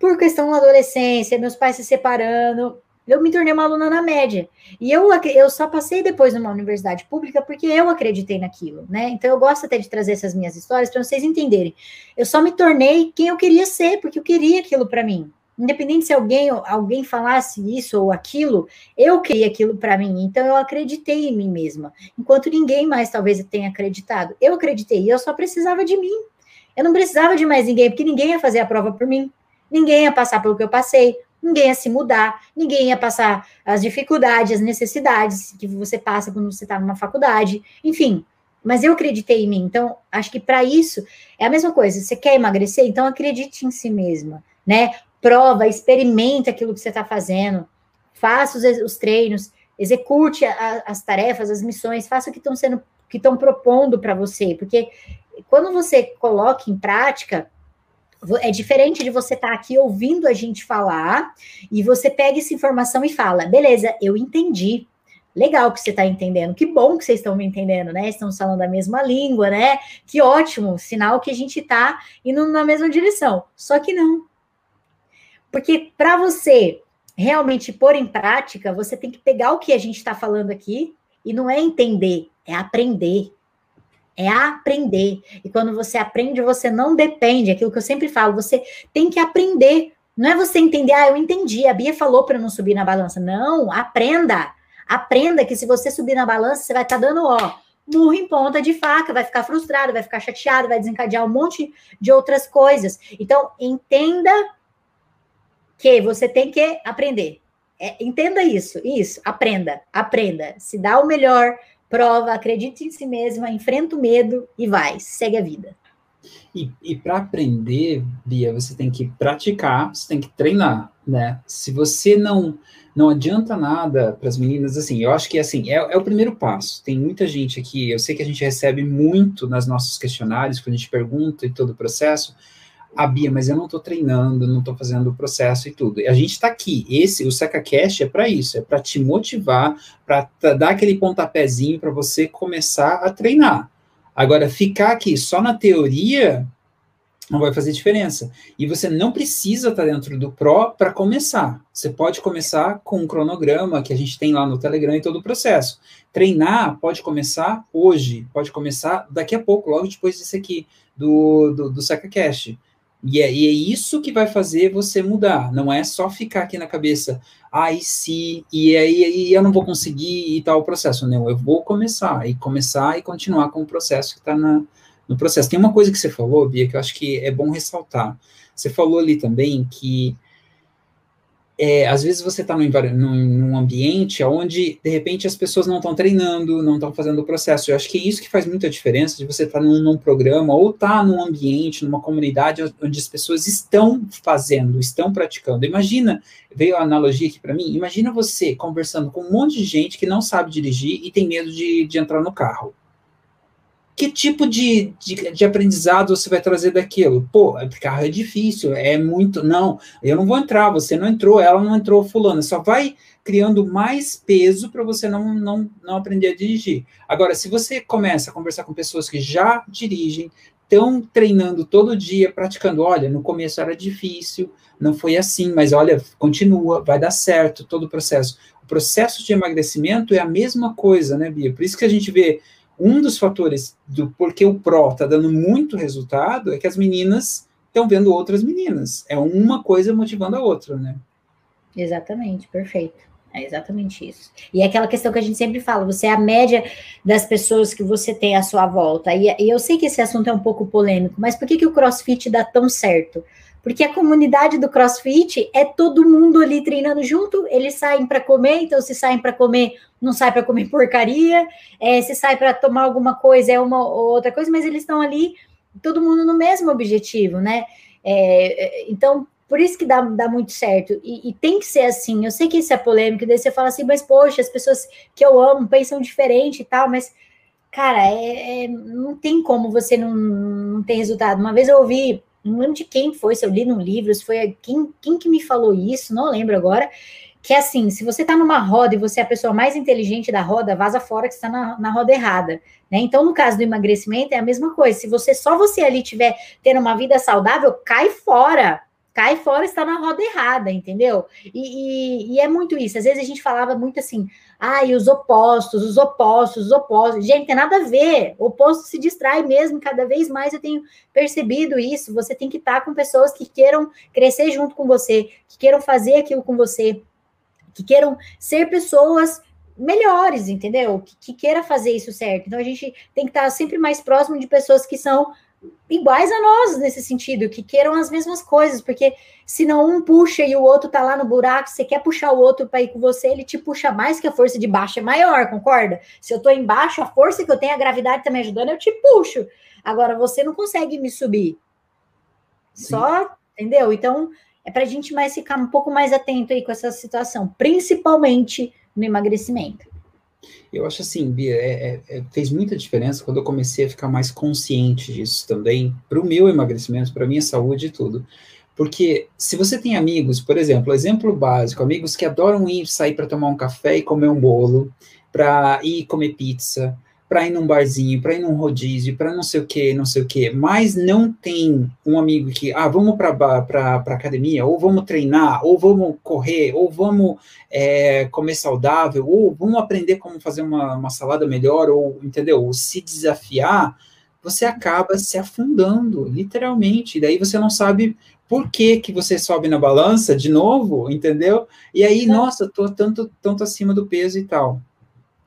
por questão da adolescência, meus pais se separando, eu me tornei uma aluna na média. E eu, eu só passei depois numa universidade pública porque eu acreditei naquilo, né? Então eu gosto até de trazer essas minhas histórias para vocês entenderem. Eu só me tornei quem eu queria ser, porque eu queria aquilo para mim. Independente se alguém alguém falasse isso ou aquilo, eu queria aquilo para mim. Então eu acreditei em mim mesma, enquanto ninguém mais talvez tenha acreditado. Eu acreditei e eu só precisava de mim. Eu não precisava de mais ninguém, porque ninguém ia fazer a prova por mim. Ninguém ia passar pelo que eu passei ninguém ia se mudar, ninguém ia passar as dificuldades, as necessidades que você passa quando você está numa faculdade, enfim. Mas eu acreditei em mim, então acho que para isso é a mesma coisa. Você quer emagrecer, então acredite em si mesma, né? Prova, experimente aquilo que você está fazendo, faça os, os treinos, execute a, as tarefas, as missões, faça o que estão sendo, que estão propondo para você, porque quando você coloca em prática, é diferente de você estar tá aqui ouvindo a gente falar e você pega essa informação e fala: beleza, eu entendi. Legal que você está entendendo. Que bom que vocês estão me entendendo, né? Estamos falando a mesma língua, né? Que ótimo, sinal que a gente está indo na mesma direção. Só que não. Porque para você realmente pôr em prática, você tem que pegar o que a gente está falando aqui e não é entender, é aprender é aprender. E quando você aprende, você não depende. Aquilo que eu sempre falo, você tem que aprender. Não é você entender, ah, eu entendi, a Bia falou para não subir na balança. Não, aprenda. Aprenda que se você subir na balança, você vai estar tá dando, ó, murro em ponta de faca, vai ficar frustrado, vai ficar chateado, vai desencadear um monte de outras coisas. Então, entenda que você tem que aprender. É, entenda isso, isso, aprenda, aprenda. Se dá o melhor, prova, acredite em si mesma, enfrenta o medo e vai, segue a vida.
E, e para aprender, Bia, você tem que praticar, você tem que treinar, né? Se você não não adianta nada para as meninas, assim, eu acho que assim, é, é, o primeiro passo. Tem muita gente aqui, eu sei que a gente recebe muito nas nossos questionários, quando a gente pergunta e todo o processo, ah, Bia, mas eu não estou treinando, não estou fazendo o processo e tudo. E a gente está aqui. Esse, o SecaCast é para isso, é para te motivar, para dar aquele pontapézinho para você começar a treinar. Agora, ficar aqui só na teoria não vai fazer diferença. E você não precisa estar tá dentro do Pro para começar. Você pode começar com um cronograma que a gente tem lá no Telegram e todo o processo. Treinar pode começar hoje, pode começar daqui a pouco, logo depois disso aqui, do, do, do SecaCast. E é, e é, isso que vai fazer você mudar. Não é só ficar aqui na cabeça, ai, ah, se, e aí eu não vou conseguir e tal o processo. Não, eu vou começar, e começar e continuar com o processo que está no processo. Tem uma coisa que você falou, Bia, que eu acho que é bom ressaltar. Você falou ali também que é, às vezes você está num, num, ambiente onde, de repente, as pessoas não estão treinando, não estão fazendo o processo. Eu acho que é isso que faz muita diferença de você estar tá num, num, programa ou estar tá num ambiente, numa comunidade onde as pessoas estão fazendo, estão praticando. Imagina, veio a analogia aqui para mim, imagina você conversando com um monte de gente que não sabe dirigir e tem medo de, de entrar no carro que tipo de, de, de, aprendizado você vai trazer daquilo? Pô, carro é difícil, é muito. Não, eu não vou entrar, você não entrou, ela não entrou, fulano. Só vai criando mais peso para você não, não, não aprender a dirigir. Agora, se você começa a conversar com pessoas que já dirigem, estão treinando todo dia, praticando, olha, no começo era difícil, não foi assim, mas olha, continua, vai dar certo todo o processo. O processo de emagrecimento é a mesma coisa, né, Bia? Por isso que a gente vê um dos fatores do porquê o PRO está dando muito resultado é que as meninas estão vendo outras meninas. É uma coisa motivando a outra, né?
Exatamente, perfeito. É exatamente isso. E é aquela questão que a gente sempre fala: você é a média das pessoas que você tem à sua volta. E, e eu sei que esse assunto é um pouco polêmico, mas por que, que o crossfit dá tão certo? Porque a comunidade do CrossFit é todo mundo ali treinando junto, eles saem para comer, então se saem para comer, não sai para comer *laughs* porcaria, é, se sai para tomar alguma coisa, é uma ou outra coisa, mas eles estão ali, todo mundo no mesmo objetivo, né? É, é, então, por isso que dá, dá muito certo. E, e, tem que ser assim. Eu sei que isso é polêmico, daí você fala assim, mas poxa, as pessoas que eu amo pensam diferente e tal, mas, cara, é, é, não tem como você não, não ter resultado. Uma vez eu ouvi não lembro de quem foi, se eu li num livro, se foi quem, quem que me falou isso, não lembro agora, que é assim, se você está numa roda e você é a pessoa mais inteligente da roda, vaza fora que está na, na roda errada, né? Então, no caso do emagrecimento, é a mesma coisa. Se você só você ali tiver tendo uma vida saudável, cai fora, cai fora, está na roda errada, entendeu? E, e, e, é muito isso. Às vezes a gente falava muito assim, ai, os opostos, os opostos, os opostos. Gente, tem nada a ver. O oposto se distrai mesmo. Cada vez mais eu tenho percebido isso. Você tem que estar com pessoas que queiram crescer junto com você, que queiram fazer aquilo com você, que queiram ser pessoas melhores, entendeu? Que, que queira fazer isso certo. Então a gente tem que estar sempre mais próximo de pessoas que são iguais a nós nesse sentido, que queiram as mesmas coisas, porque se não um puxa e o outro tá lá no buraco, você quer puxar o outro para ir com você, ele te puxa mais que a força de baixo é maior, concorda? Se eu tô embaixo, a força que eu tenho, a gravidade tá me ajudando, eu te puxo. Agora você não consegue me subir. Sim. Só, entendeu? Então, é pra gente mais ficar um pouco mais atento aí com essa situação, principalmente no emagrecimento.
Eu acho assim, Bia, é, é, é, fez muita diferença quando eu comecei a ficar mais consciente disso também, para o meu emagrecimento, para minha saúde e tudo. Porque se você tem amigos, por exemplo, exemplo básico, amigos que adoram ir sair para tomar um café e comer um bolo, para ir comer pizza, para ir num barzinho, para ir num rodízio, para não sei o que, não sei o que, mas não tem um amigo que, ah, vamos para academia, ou vamos treinar, ou vamos correr, ou vamos é, comer saudável, ou vamos aprender como fazer uma, uma salada melhor, ou, entendeu? Ou se desafiar, você acaba se afundando, literalmente, e daí você não sabe por que, que você sobe na balança de novo, entendeu? E aí, nossa, tô tanto, tanto acima do peso e tal.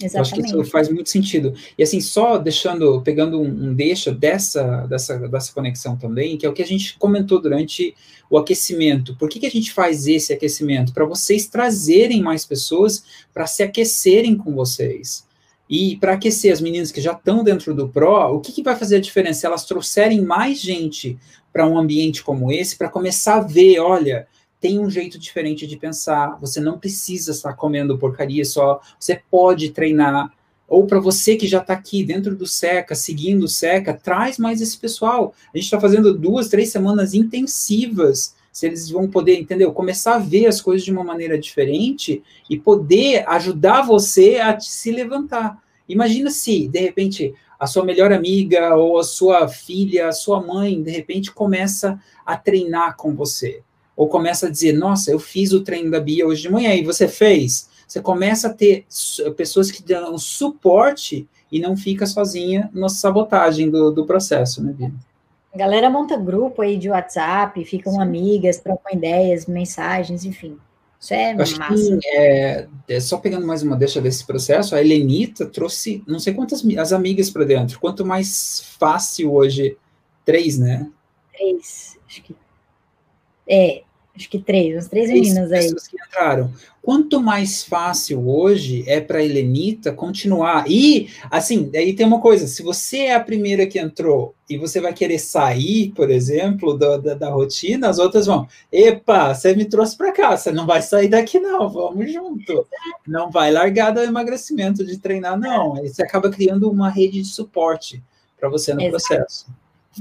Exatamente. Eu acho que isso faz muito sentido. E assim, só deixando, pegando um, um deixa dessa, dessa, dessa conexão também, que é o que a gente comentou durante o aquecimento. Por que, que a gente faz esse aquecimento? Para vocês trazerem mais pessoas para se aquecerem com vocês. E para aquecer as meninas que já estão dentro do PRO, o que, que vai fazer a diferença? Elas trouxerem mais gente para um ambiente como esse, para começar a ver, olha, tem um jeito diferente de pensar. Você não precisa estar comendo porcaria só. Você pode treinar. Ou para você que já está aqui dentro do SECA, seguindo o SECA, traz mais esse pessoal. A gente está fazendo duas, três semanas intensivas. Se eles vão poder, entendeu? Começar a ver as coisas de uma maneira diferente e poder ajudar você a se levantar. Imagina se, de repente, a sua melhor amiga ou a sua filha, a sua mãe, de repente, começa a treinar com você ou começa a dizer, nossa, eu fiz o treino da Bia hoje de manhã e você fez, você começa a ter pessoas que dão suporte e não fica sozinha na sabotagem do, do processo, né, Bia?
A galera monta grupo aí de WhatsApp, ficam Sim. amigas, trocam ideias, mensagens, enfim. Isso é Acho massa.
Que, é, é, só pegando mais uma deixa desse processo, a Helenita trouxe não sei quantas as amigas para dentro. Quanto mais fácil hoje, três, né?
Três, acho que é, acho que três, uns três, meninas aí.
que entraram. Quanto mais fácil hoje é para a Helenita continuar. E, assim, aí tem uma coisa: se você é a primeira que entrou e você vai querer sair, por exemplo, da, da, da rotina, as outras vão: epa, você me trouxe para cá, você não vai sair daqui, não, vamos junto. Não vai largar do emagrecimento de treinar, não. Aí você acaba criando uma rede de suporte para você no Exato. processo.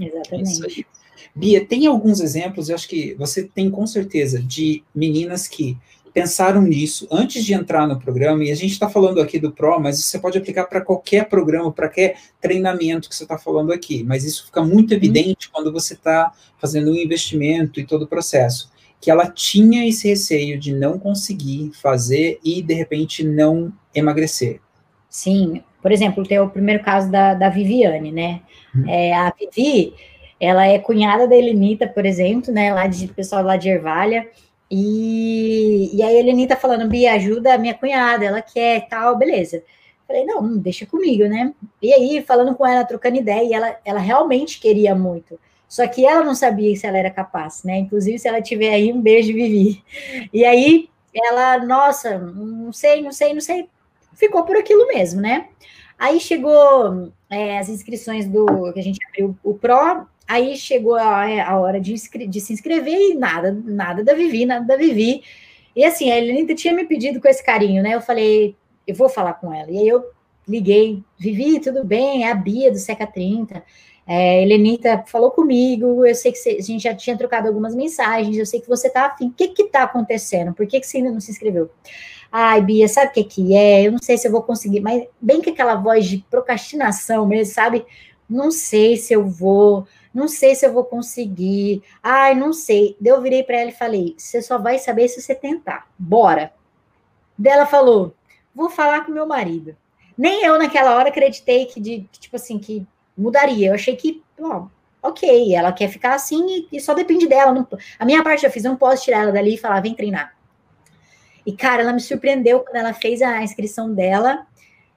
Exatamente. Isso aí.
Bia, tem alguns exemplos, eu acho que você tem com certeza, de meninas que pensaram nisso antes de entrar no programa, e a gente está falando aqui do PRO, mas você pode aplicar para qualquer programa, para qualquer treinamento que você está falando aqui, mas isso fica muito uhum. evidente quando você está fazendo um investimento e todo o processo, que ela tinha esse receio de não conseguir fazer e, de repente, não emagrecer.
Sim, por exemplo, tem o primeiro caso da, da Viviane, né? Hum. É, a Vivi, ela é cunhada da Helenita, por exemplo, né? Lá de pessoal lá de Ervalha. E, e aí a Helenita falando, Bia, ajuda a minha cunhada, ela quer tal, beleza. Falei, não, deixa comigo, né? E aí, falando com ela, trocando ideia, e ela, ela realmente queria muito. Só que ela não sabia se ela era capaz, né? Inclusive, se ela tiver aí, um beijo, Vivi. E aí, ela, nossa, não sei, não sei, não sei. Ficou por aquilo mesmo, né? Aí chegou é, as inscrições do que a gente abriu o PRO, Aí chegou a, a hora de, de, se inscrever e nada, nada da Vivi, nada da Vivi. E assim, a Helenita tinha me pedido com esse carinho, né? Eu falei, eu vou falar com ela. E aí eu liguei, Vivi, tudo bem? É a Bia do Seca 30. É, Helenita falou comigo, eu sei que a gente já tinha trocado algumas mensagens, eu sei que você tá afim. O que que tá acontecendo? Por que, que você ainda não se inscreveu? Ai, Bia, sabe o que que é? Eu não sei se eu vou conseguir, mas bem que aquela voz de procrastinação mesmo, sabe? Não sei se eu vou, não sei se eu vou conseguir. Ai, não sei. Daí eu virei para ela e falei: você só vai saber se você tentar. Bora. Dela falou: vou falar com meu marido. Nem eu naquela hora acreditei que, de, que, tipo assim, que mudaria. Eu achei que, ó, ok, ela quer ficar assim e, e só depende dela. Não, a minha parte já fiz, não posso tirar ela dali e falar, vem treinar. E, cara, ela me surpreendeu quando ela fez a inscrição dela.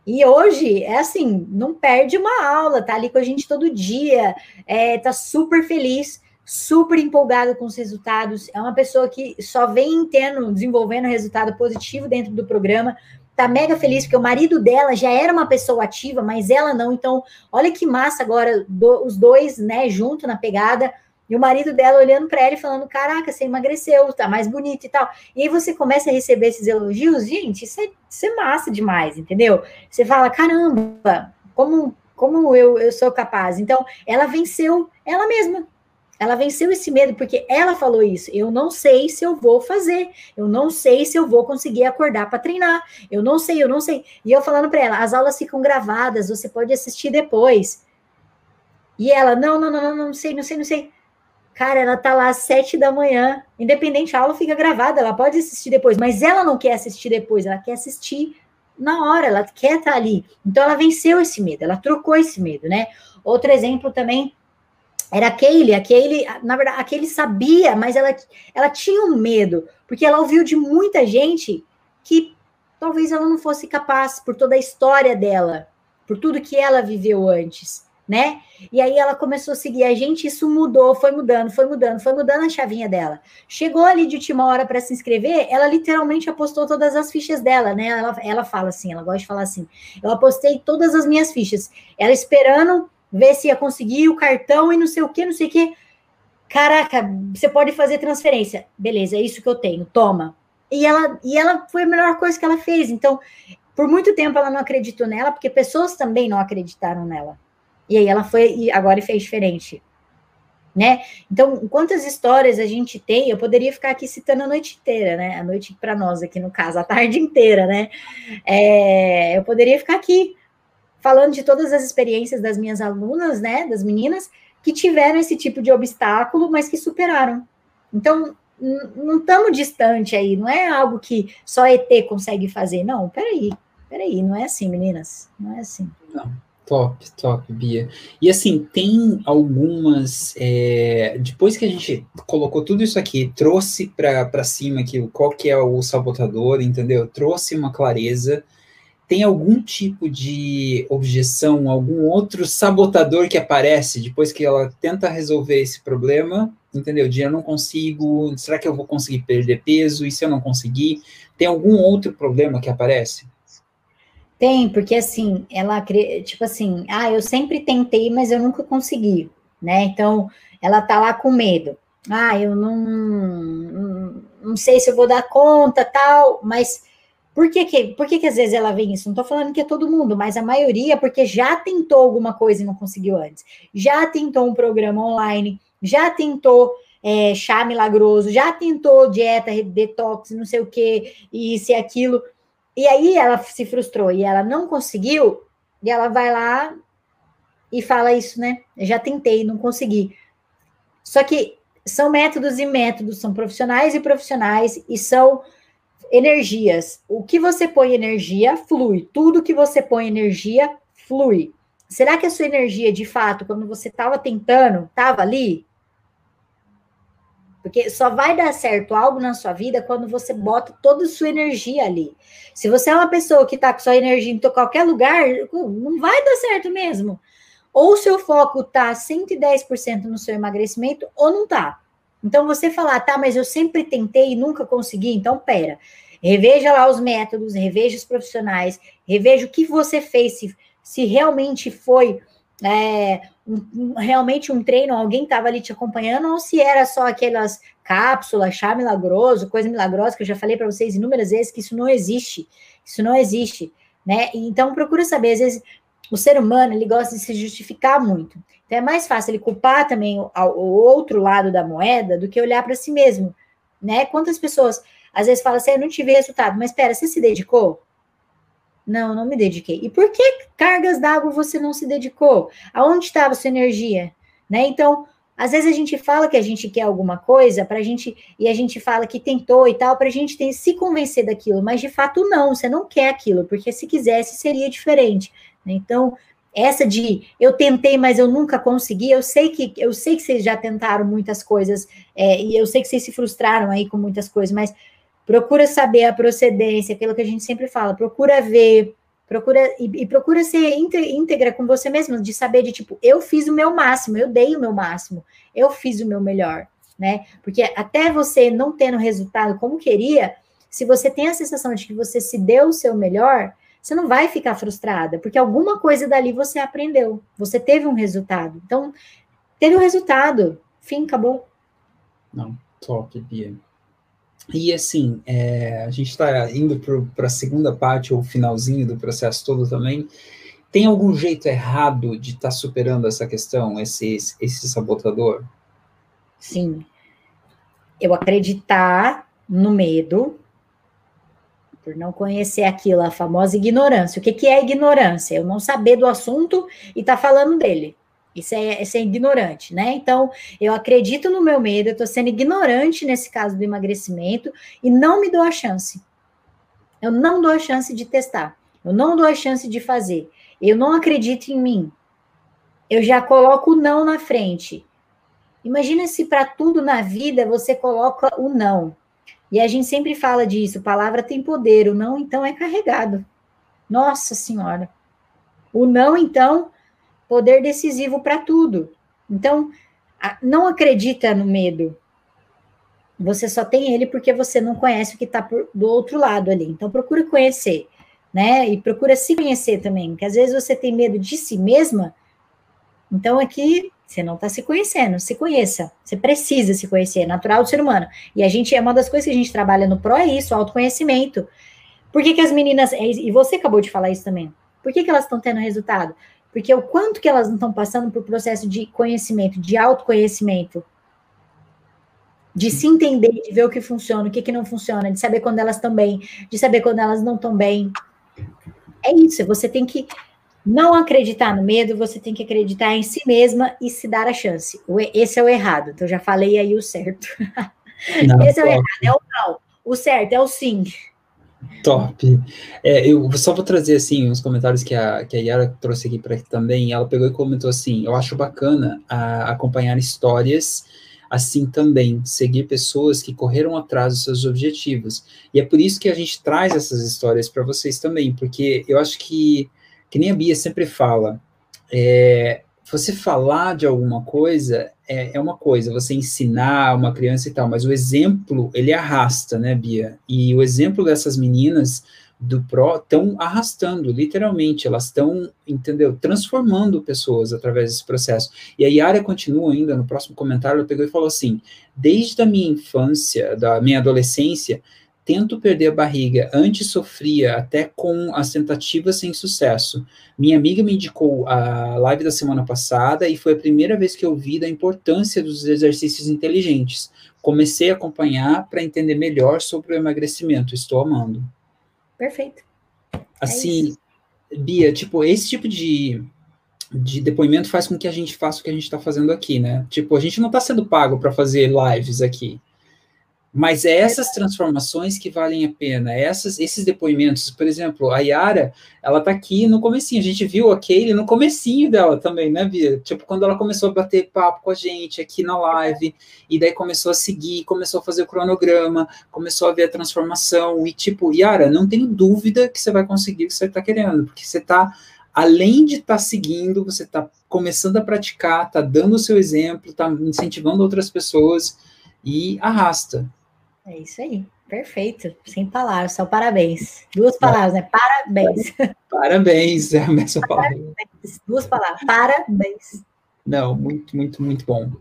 E hoje, é assim, não perde uma aula, tá ali com a gente todo dia, é, tá super feliz, super empolgada com os resultados. É uma pessoa que só vem tendo, desenvolvendo resultado positivo dentro do programa, tá mega feliz, porque o marido dela já era uma pessoa ativa, mas ela não. Então, olha que massa agora, do, os dois, né, junto na pegada, e o marido dela olhando para ela e falando: Caraca, você emagreceu, tá mais bonito e tal. E aí você começa a receber esses elogios, gente, isso é, isso é massa demais, entendeu? Você fala: Caramba, como, como eu, eu sou capaz. Então, ela venceu ela mesma. Ela venceu esse medo porque ela falou isso. Eu não sei se eu vou fazer. Eu não sei se eu vou conseguir acordar para treinar. Eu não sei, eu não sei. E eu falando para ela, as aulas ficam gravadas, você pode assistir depois. E ela, não, não, não, não, não sei, não sei, não sei. Cara, ela tá lá às sete da manhã, independente, a aula fica gravada, ela pode assistir depois, mas ela não quer assistir depois, ela quer assistir na hora, ela quer estar tá ali. Então ela venceu esse medo, ela trocou esse medo, né? Outro exemplo também era aquele, aquele, na verdade, aquele sabia, mas ela, ela tinha um medo, porque ela ouviu de muita gente que talvez ela não fosse capaz por toda a história dela, por tudo que ela viveu antes, né? E aí ela começou a seguir a gente, isso mudou, foi mudando, foi mudando, foi mudando a chavinha dela. Chegou ali de última hora para se inscrever, ela literalmente apostou todas as fichas dela, né? Ela, ela fala assim, ela gosta de falar assim: eu apostei todas as minhas fichas, ela esperando ver se ia conseguir o cartão e não sei o que, não sei o que. Caraca, você pode fazer transferência. Beleza, é isso que eu tenho, toma. E ela, e ela foi a melhor coisa que ela fez. Então, por muito tempo ela não acreditou nela, porque pessoas também não acreditaram nela. E aí ela foi e agora fez diferente. Né? Então, quantas histórias a gente tem? Eu poderia ficar aqui citando a noite inteira, né? A noite para nós aqui no caso, a tarde inteira, né? É, eu poderia ficar aqui falando de todas as experiências das minhas alunas, né, das meninas, que tiveram esse tipo de obstáculo, mas que superaram. Então, não estamos distante aí, não é algo que só ET consegue fazer. Não, peraí, peraí, não é assim, meninas, não é assim.
Não. Top, top, Bia. E assim, tem algumas. É, depois que a gente colocou tudo isso aqui, trouxe para cima aqui qual que é o sabotador, entendeu? Trouxe uma clareza tem algum tipo de objeção, algum outro sabotador que aparece depois que ela tenta resolver esse problema, entendeu? De eu não consigo, será que eu vou conseguir perder peso? E se eu não conseguir, tem algum outro problema que aparece?
Tem, porque assim, ela, tipo assim, ah, eu sempre tentei, mas eu nunca consegui, né? Então, ela tá lá com medo. Ah, eu não, não, sei se eu vou dar conta, tal, mas por que, que, por que, que às vezes ela vem isso? Não estou falando que é todo mundo, mas a maioria, porque já tentou alguma coisa e não conseguiu antes. Já tentou um programa online, já tentou é, chá milagroso, já tentou dieta, detox, não sei o que, isso e aquilo. E aí ela se frustrou e ela não conseguiu, e ela vai lá e fala isso, né? Eu já tentei, não consegui. Só que são métodos e métodos, são profissionais e profissionais, e são energias. O que você põe energia flui. Tudo que você põe energia flui. Será que a sua energia, de fato, quando você estava tentando, estava ali? Porque só vai dar certo algo na sua vida quando você bota toda a sua energia ali. Se você é uma pessoa que está com sua energia em qualquer lugar, não vai dar certo mesmo. Ou o seu foco está 110% no seu emagrecimento, ou não está. Então, você falar, tá, mas eu sempre tentei e nunca consegui, então, pera. Reveja lá os métodos, reveja os profissionais, reveja o que você fez, se, se realmente foi é, um, realmente um treino, alguém estava ali te acompanhando, ou se era só aquelas cápsulas, chá milagroso, coisa milagrosa, que eu já falei para vocês inúmeras vezes que isso não existe. Isso não existe, né? Então, procura saber, às vezes, o ser humano, ele gosta de se justificar muito. Então é mais fácil ele culpar também o, o outro lado da moeda do que olhar para si mesmo, né? Quantas pessoas às vezes falam assim, eu não tive resultado, mas espera, você se dedicou? Não, não me dediquei. E por que cargas d'água você não se dedicou? Aonde estava sua energia? né? Então, às vezes a gente fala que a gente quer alguma coisa para a gente e a gente fala que tentou e tal para a gente ter, se convencer daquilo, mas de fato não, você não quer aquilo, porque se quisesse seria diferente. Né? Então essa de eu tentei, mas eu nunca consegui. Eu sei que eu sei que vocês já tentaram muitas coisas é, e eu sei que vocês se frustraram aí com muitas coisas, mas procura saber a procedência, aquilo que a gente sempre fala, procura ver, procura e, e procura ser íntegra com você mesmo, de saber de tipo, eu fiz o meu máximo, eu dei o meu máximo, eu fiz o meu melhor, né? Porque até você não tendo resultado como queria, se você tem a sensação de que você se deu o seu melhor, você não vai ficar frustrada, porque alguma coisa dali você aprendeu, você teve um resultado. Então, teve um resultado, fim, acabou.
Não, top, Bia. E assim, é, a gente está indo para a segunda parte, ou finalzinho do processo todo também. Tem algum jeito errado de estar tá superando essa questão, esse, esse sabotador?
Sim. Eu acreditar no medo, por não conhecer aquilo, a famosa ignorância. O que, que é ignorância? Eu não saber do assunto e estar tá falando dele. Isso é, isso é ignorante, né? Então, eu acredito no meu medo, eu estou sendo ignorante nesse caso do emagrecimento e não me dou a chance. Eu não dou a chance de testar. Eu não dou a chance de fazer. Eu não acredito em mim. Eu já coloco o não na frente. Imagina se para tudo na vida você coloca o não. E a gente sempre fala disso, palavra tem poder, o não então é carregado. Nossa Senhora. O não então poder decisivo para tudo. Então, não acredita no medo. Você só tem ele porque você não conhece o que está do outro lado ali. Então, procura conhecer, né? E procura se conhecer também, porque às vezes você tem medo de si mesma. Então, aqui você não está se conhecendo. Se conheça. Você precisa se conhecer, é natural do ser humano. E a gente, é uma das coisas que a gente trabalha no PRO é isso, autoconhecimento. Por que, que as meninas, e você acabou de falar isso também, por que, que elas estão tendo resultado? Porque o quanto que elas não estão passando por processo de conhecimento, de autoconhecimento, de se entender, de ver o que funciona, o que, que não funciona, de saber quando elas estão bem, de saber quando elas não estão bem. É isso, você tem que não acreditar no medo, você tem que acreditar em si mesma e se dar a chance. Esse é o errado, então já falei aí o certo. Não, *laughs* Esse é o errado, é o não. O certo é o sim.
Top. É, eu só vou trazer assim os comentários que a, que a Yara trouxe aqui para também. Ela pegou e comentou assim: eu acho bacana a, acompanhar histórias assim também, seguir pessoas que correram atrás dos seus objetivos. E é por isso que a gente traz essas histórias para vocês também, porque eu acho que, que nem a Bia sempre fala, é, você falar de alguma coisa é, é, uma coisa, você ensinar uma criança e tal, mas o exemplo, ele arrasta, né, Bia? E o exemplo dessas meninas do Pro estão arrastando, literalmente, elas estão, entendeu, transformando pessoas através desse processo. E a Yara continua ainda, no próximo comentário, ela pegou e falou assim, desde a minha infância, da minha adolescência, tento perder a barriga. Antes sofria até com as tentativas sem sucesso. Minha amiga me indicou a live da semana passada e foi a primeira vez que eu vi da importância dos exercícios inteligentes. Comecei a acompanhar para entender melhor sobre o emagrecimento. Estou amando.
Perfeito.
Assim, é Bia, tipo, esse tipo de, de depoimento faz com que a gente faça o que a gente está fazendo aqui, né? Tipo, a gente não está sendo pago para fazer lives aqui. Mas é essas transformações que valem a pena, essas, esses depoimentos. Por exemplo, a Yara, ela tá aqui no comecinho, a gente viu a Kaylee no comecinho dela também, né, Bia? Tipo, quando ela começou a bater papo com a gente aqui na live, e daí começou a seguir, começou a fazer o cronograma, começou a ver a transformação, e tipo, Yara, não tenho dúvida que você vai conseguir o que você tá querendo, porque você tá, além de estar tá seguindo, você tá começando a praticar, tá dando o seu exemplo, tá incentivando outras pessoas, e arrasta.
É isso aí. Perfeito. Sem palavras, só parabéns. Duas palavras, né? Parabéns.
Parabéns, é a mesma *laughs* palavra.
Duas palavras. Parabéns.
Não, muito, muito, muito bom.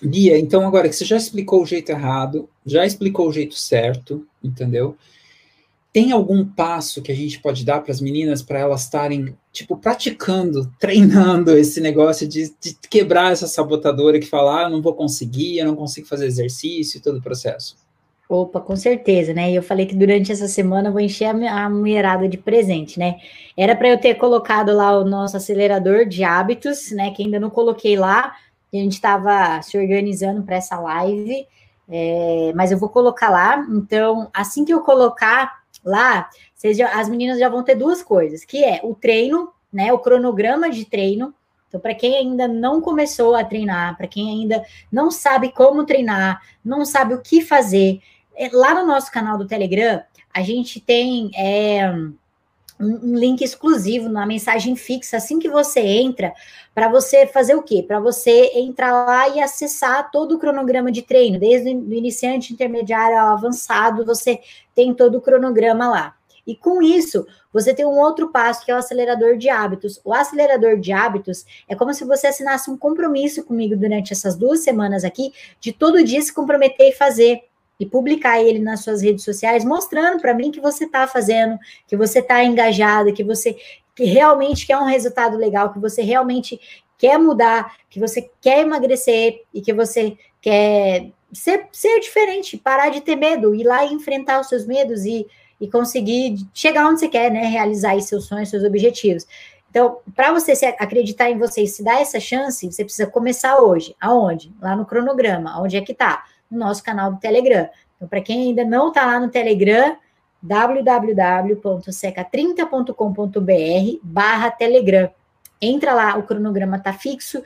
Bia, então agora que você já explicou o jeito errado, já explicou o jeito certo, entendeu? Tem algum passo que a gente pode dar para as meninas para elas estarem, tipo, praticando, treinando esse negócio de, de, quebrar essa sabotadora que fala, ah, eu não vou conseguir, eu não consigo fazer exercício, todo o processo?
Opa, com certeza, né? E eu falei que durante essa semana eu vou encher a, mulherada de presente, né? Era para eu ter colocado lá o nosso acelerador de hábitos, né? Que ainda não coloquei lá. a gente estava se organizando para essa live, é, mas eu vou colocar lá. Então, assim que eu colocar lá, já, as meninas já vão ter duas coisas, que é o treino, né? O cronograma de treino. Então, para quem ainda não começou a treinar, para quem ainda não sabe como treinar, não sabe o que fazer, lá no nosso canal do Telegram, a gente tem é, um link exclusivo na mensagem fixa assim que você entra, para você fazer o quê? Para você entrar lá e acessar todo o cronograma de treino, desde o iniciante, intermediário ao avançado, você tem todo o cronograma lá. E com isso, você tem um outro passo que é o acelerador de hábitos. O acelerador de hábitos é como se você assinasse um compromisso comigo durante essas duas semanas aqui, de todo dia se comprometer e fazer e publicar ele nas suas redes sociais, mostrando para mim que você está fazendo, que você está engajado, que você que realmente quer um resultado legal, que você realmente quer mudar, que você quer emagrecer e que você quer ser, ser diferente, parar de ter medo, ir lá e enfrentar os seus medos e, e conseguir chegar onde você quer, né? Realizar seus sonhos, seus objetivos. Então, para você acreditar em você e se dar essa chance, você precisa começar hoje. Aonde? Lá no cronograma. Onde é que está? No nosso canal do Telegram. Então, para quem ainda não está lá no Telegram, www.seca30.com.br barra Telegram. Entra lá, o cronograma está fixo.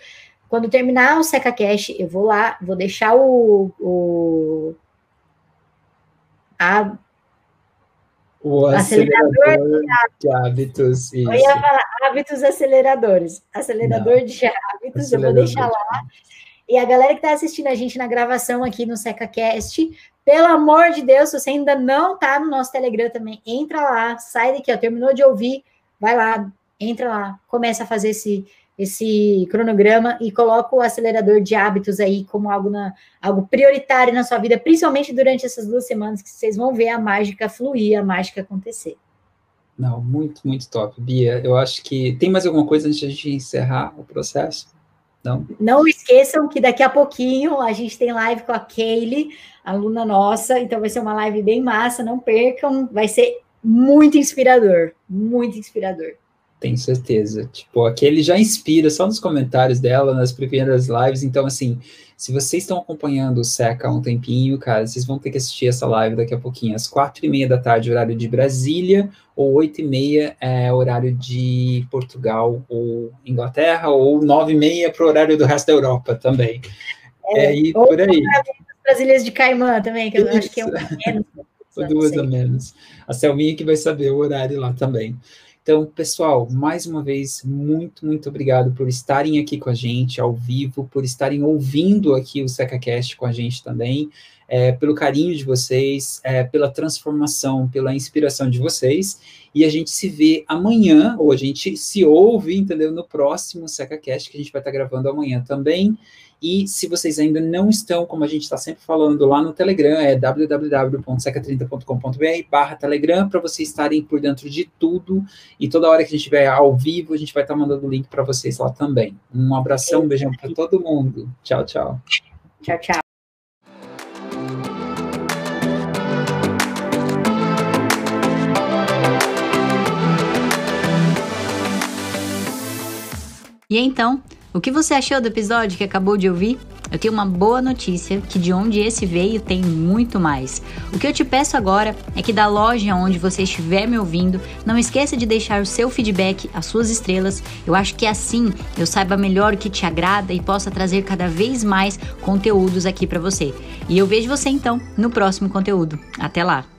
Quando terminar o SecaCast, eu vou lá, vou deixar o, o a,
o acelerador, acelerador de hábitos.
Isso. Eu ia falar hábitos aceleradores. Acelerador Não. de hábitos, acelerador. eu vou deixar lá. E a galera que está assistindo a gente na gravação aqui no SecaCast, pelo amor de Deus, se você ainda não está no nosso Telegram também, entra lá, sai daqui, ó, terminou de ouvir, vai lá, entra lá, começa a fazer esse, esse cronograma e coloca o acelerador de hábitos aí como algo, na, algo prioritário na sua vida, principalmente durante essas duas semanas que vocês vão ver a mágica fluir, a mágica acontecer.
Não, muito, muito top. Bia, eu acho que tem mais alguma coisa antes de encerrar o processo?
Não. Não esqueçam que daqui a pouquinho a gente tem live com a Kaylee, aluna nossa, então vai ser uma live bem massa, não percam, vai ser muito inspirador, muito inspirador.
Tenho certeza. Tipo, aquele já inspira só nos comentários dela, nas primeiras lives. Então, assim, se vocês estão acompanhando o Seca há um tempinho, cara, vocês vão ter que assistir essa live daqui a pouquinho, às quatro e meia da tarde, horário de Brasília, ou oito e meia, é, horário de Portugal ou Inglaterra, ou nove e meia para o horário do resto da Europa também. É, é e por aí.
As Ilhas de Caimã também, que eu Isso. acho que é um menos. *laughs*
Duas a menos. A Selminha que vai saber o horário lá também. Então, pessoal, mais uma vez, muito, muito obrigado por estarem aqui com a gente ao vivo, por estarem ouvindo aqui o SecaCast com a gente também, é, pelo carinho de vocês, é, pela transformação, pela inspiração de vocês. E a gente se vê amanhã, ou a gente se ouve, entendeu? No próximo SecaCast, que a gente vai estar gravando amanhã também. E se vocês ainda não estão, como a gente está sempre falando lá no Telegram, é www.seca30.com.br barra Telegram, para vocês estarem por dentro de tudo. E toda hora que a gente estiver ao vivo, a gente vai estar mandando o link para vocês lá também. Um abração, um beijão para todo mundo. Tchau, tchau.
Tchau, tchau. E então, o que você achou do episódio que acabou de ouvir? Eu tenho uma boa notícia que de onde esse veio tem muito mais. O que eu te peço agora é que da loja onde você estiver me ouvindo, não esqueça de deixar o seu feedback, as suas estrelas. Eu acho que assim eu saiba melhor o que te agrada e possa trazer cada vez mais conteúdos aqui para você. E eu vejo você então no próximo conteúdo. Até lá.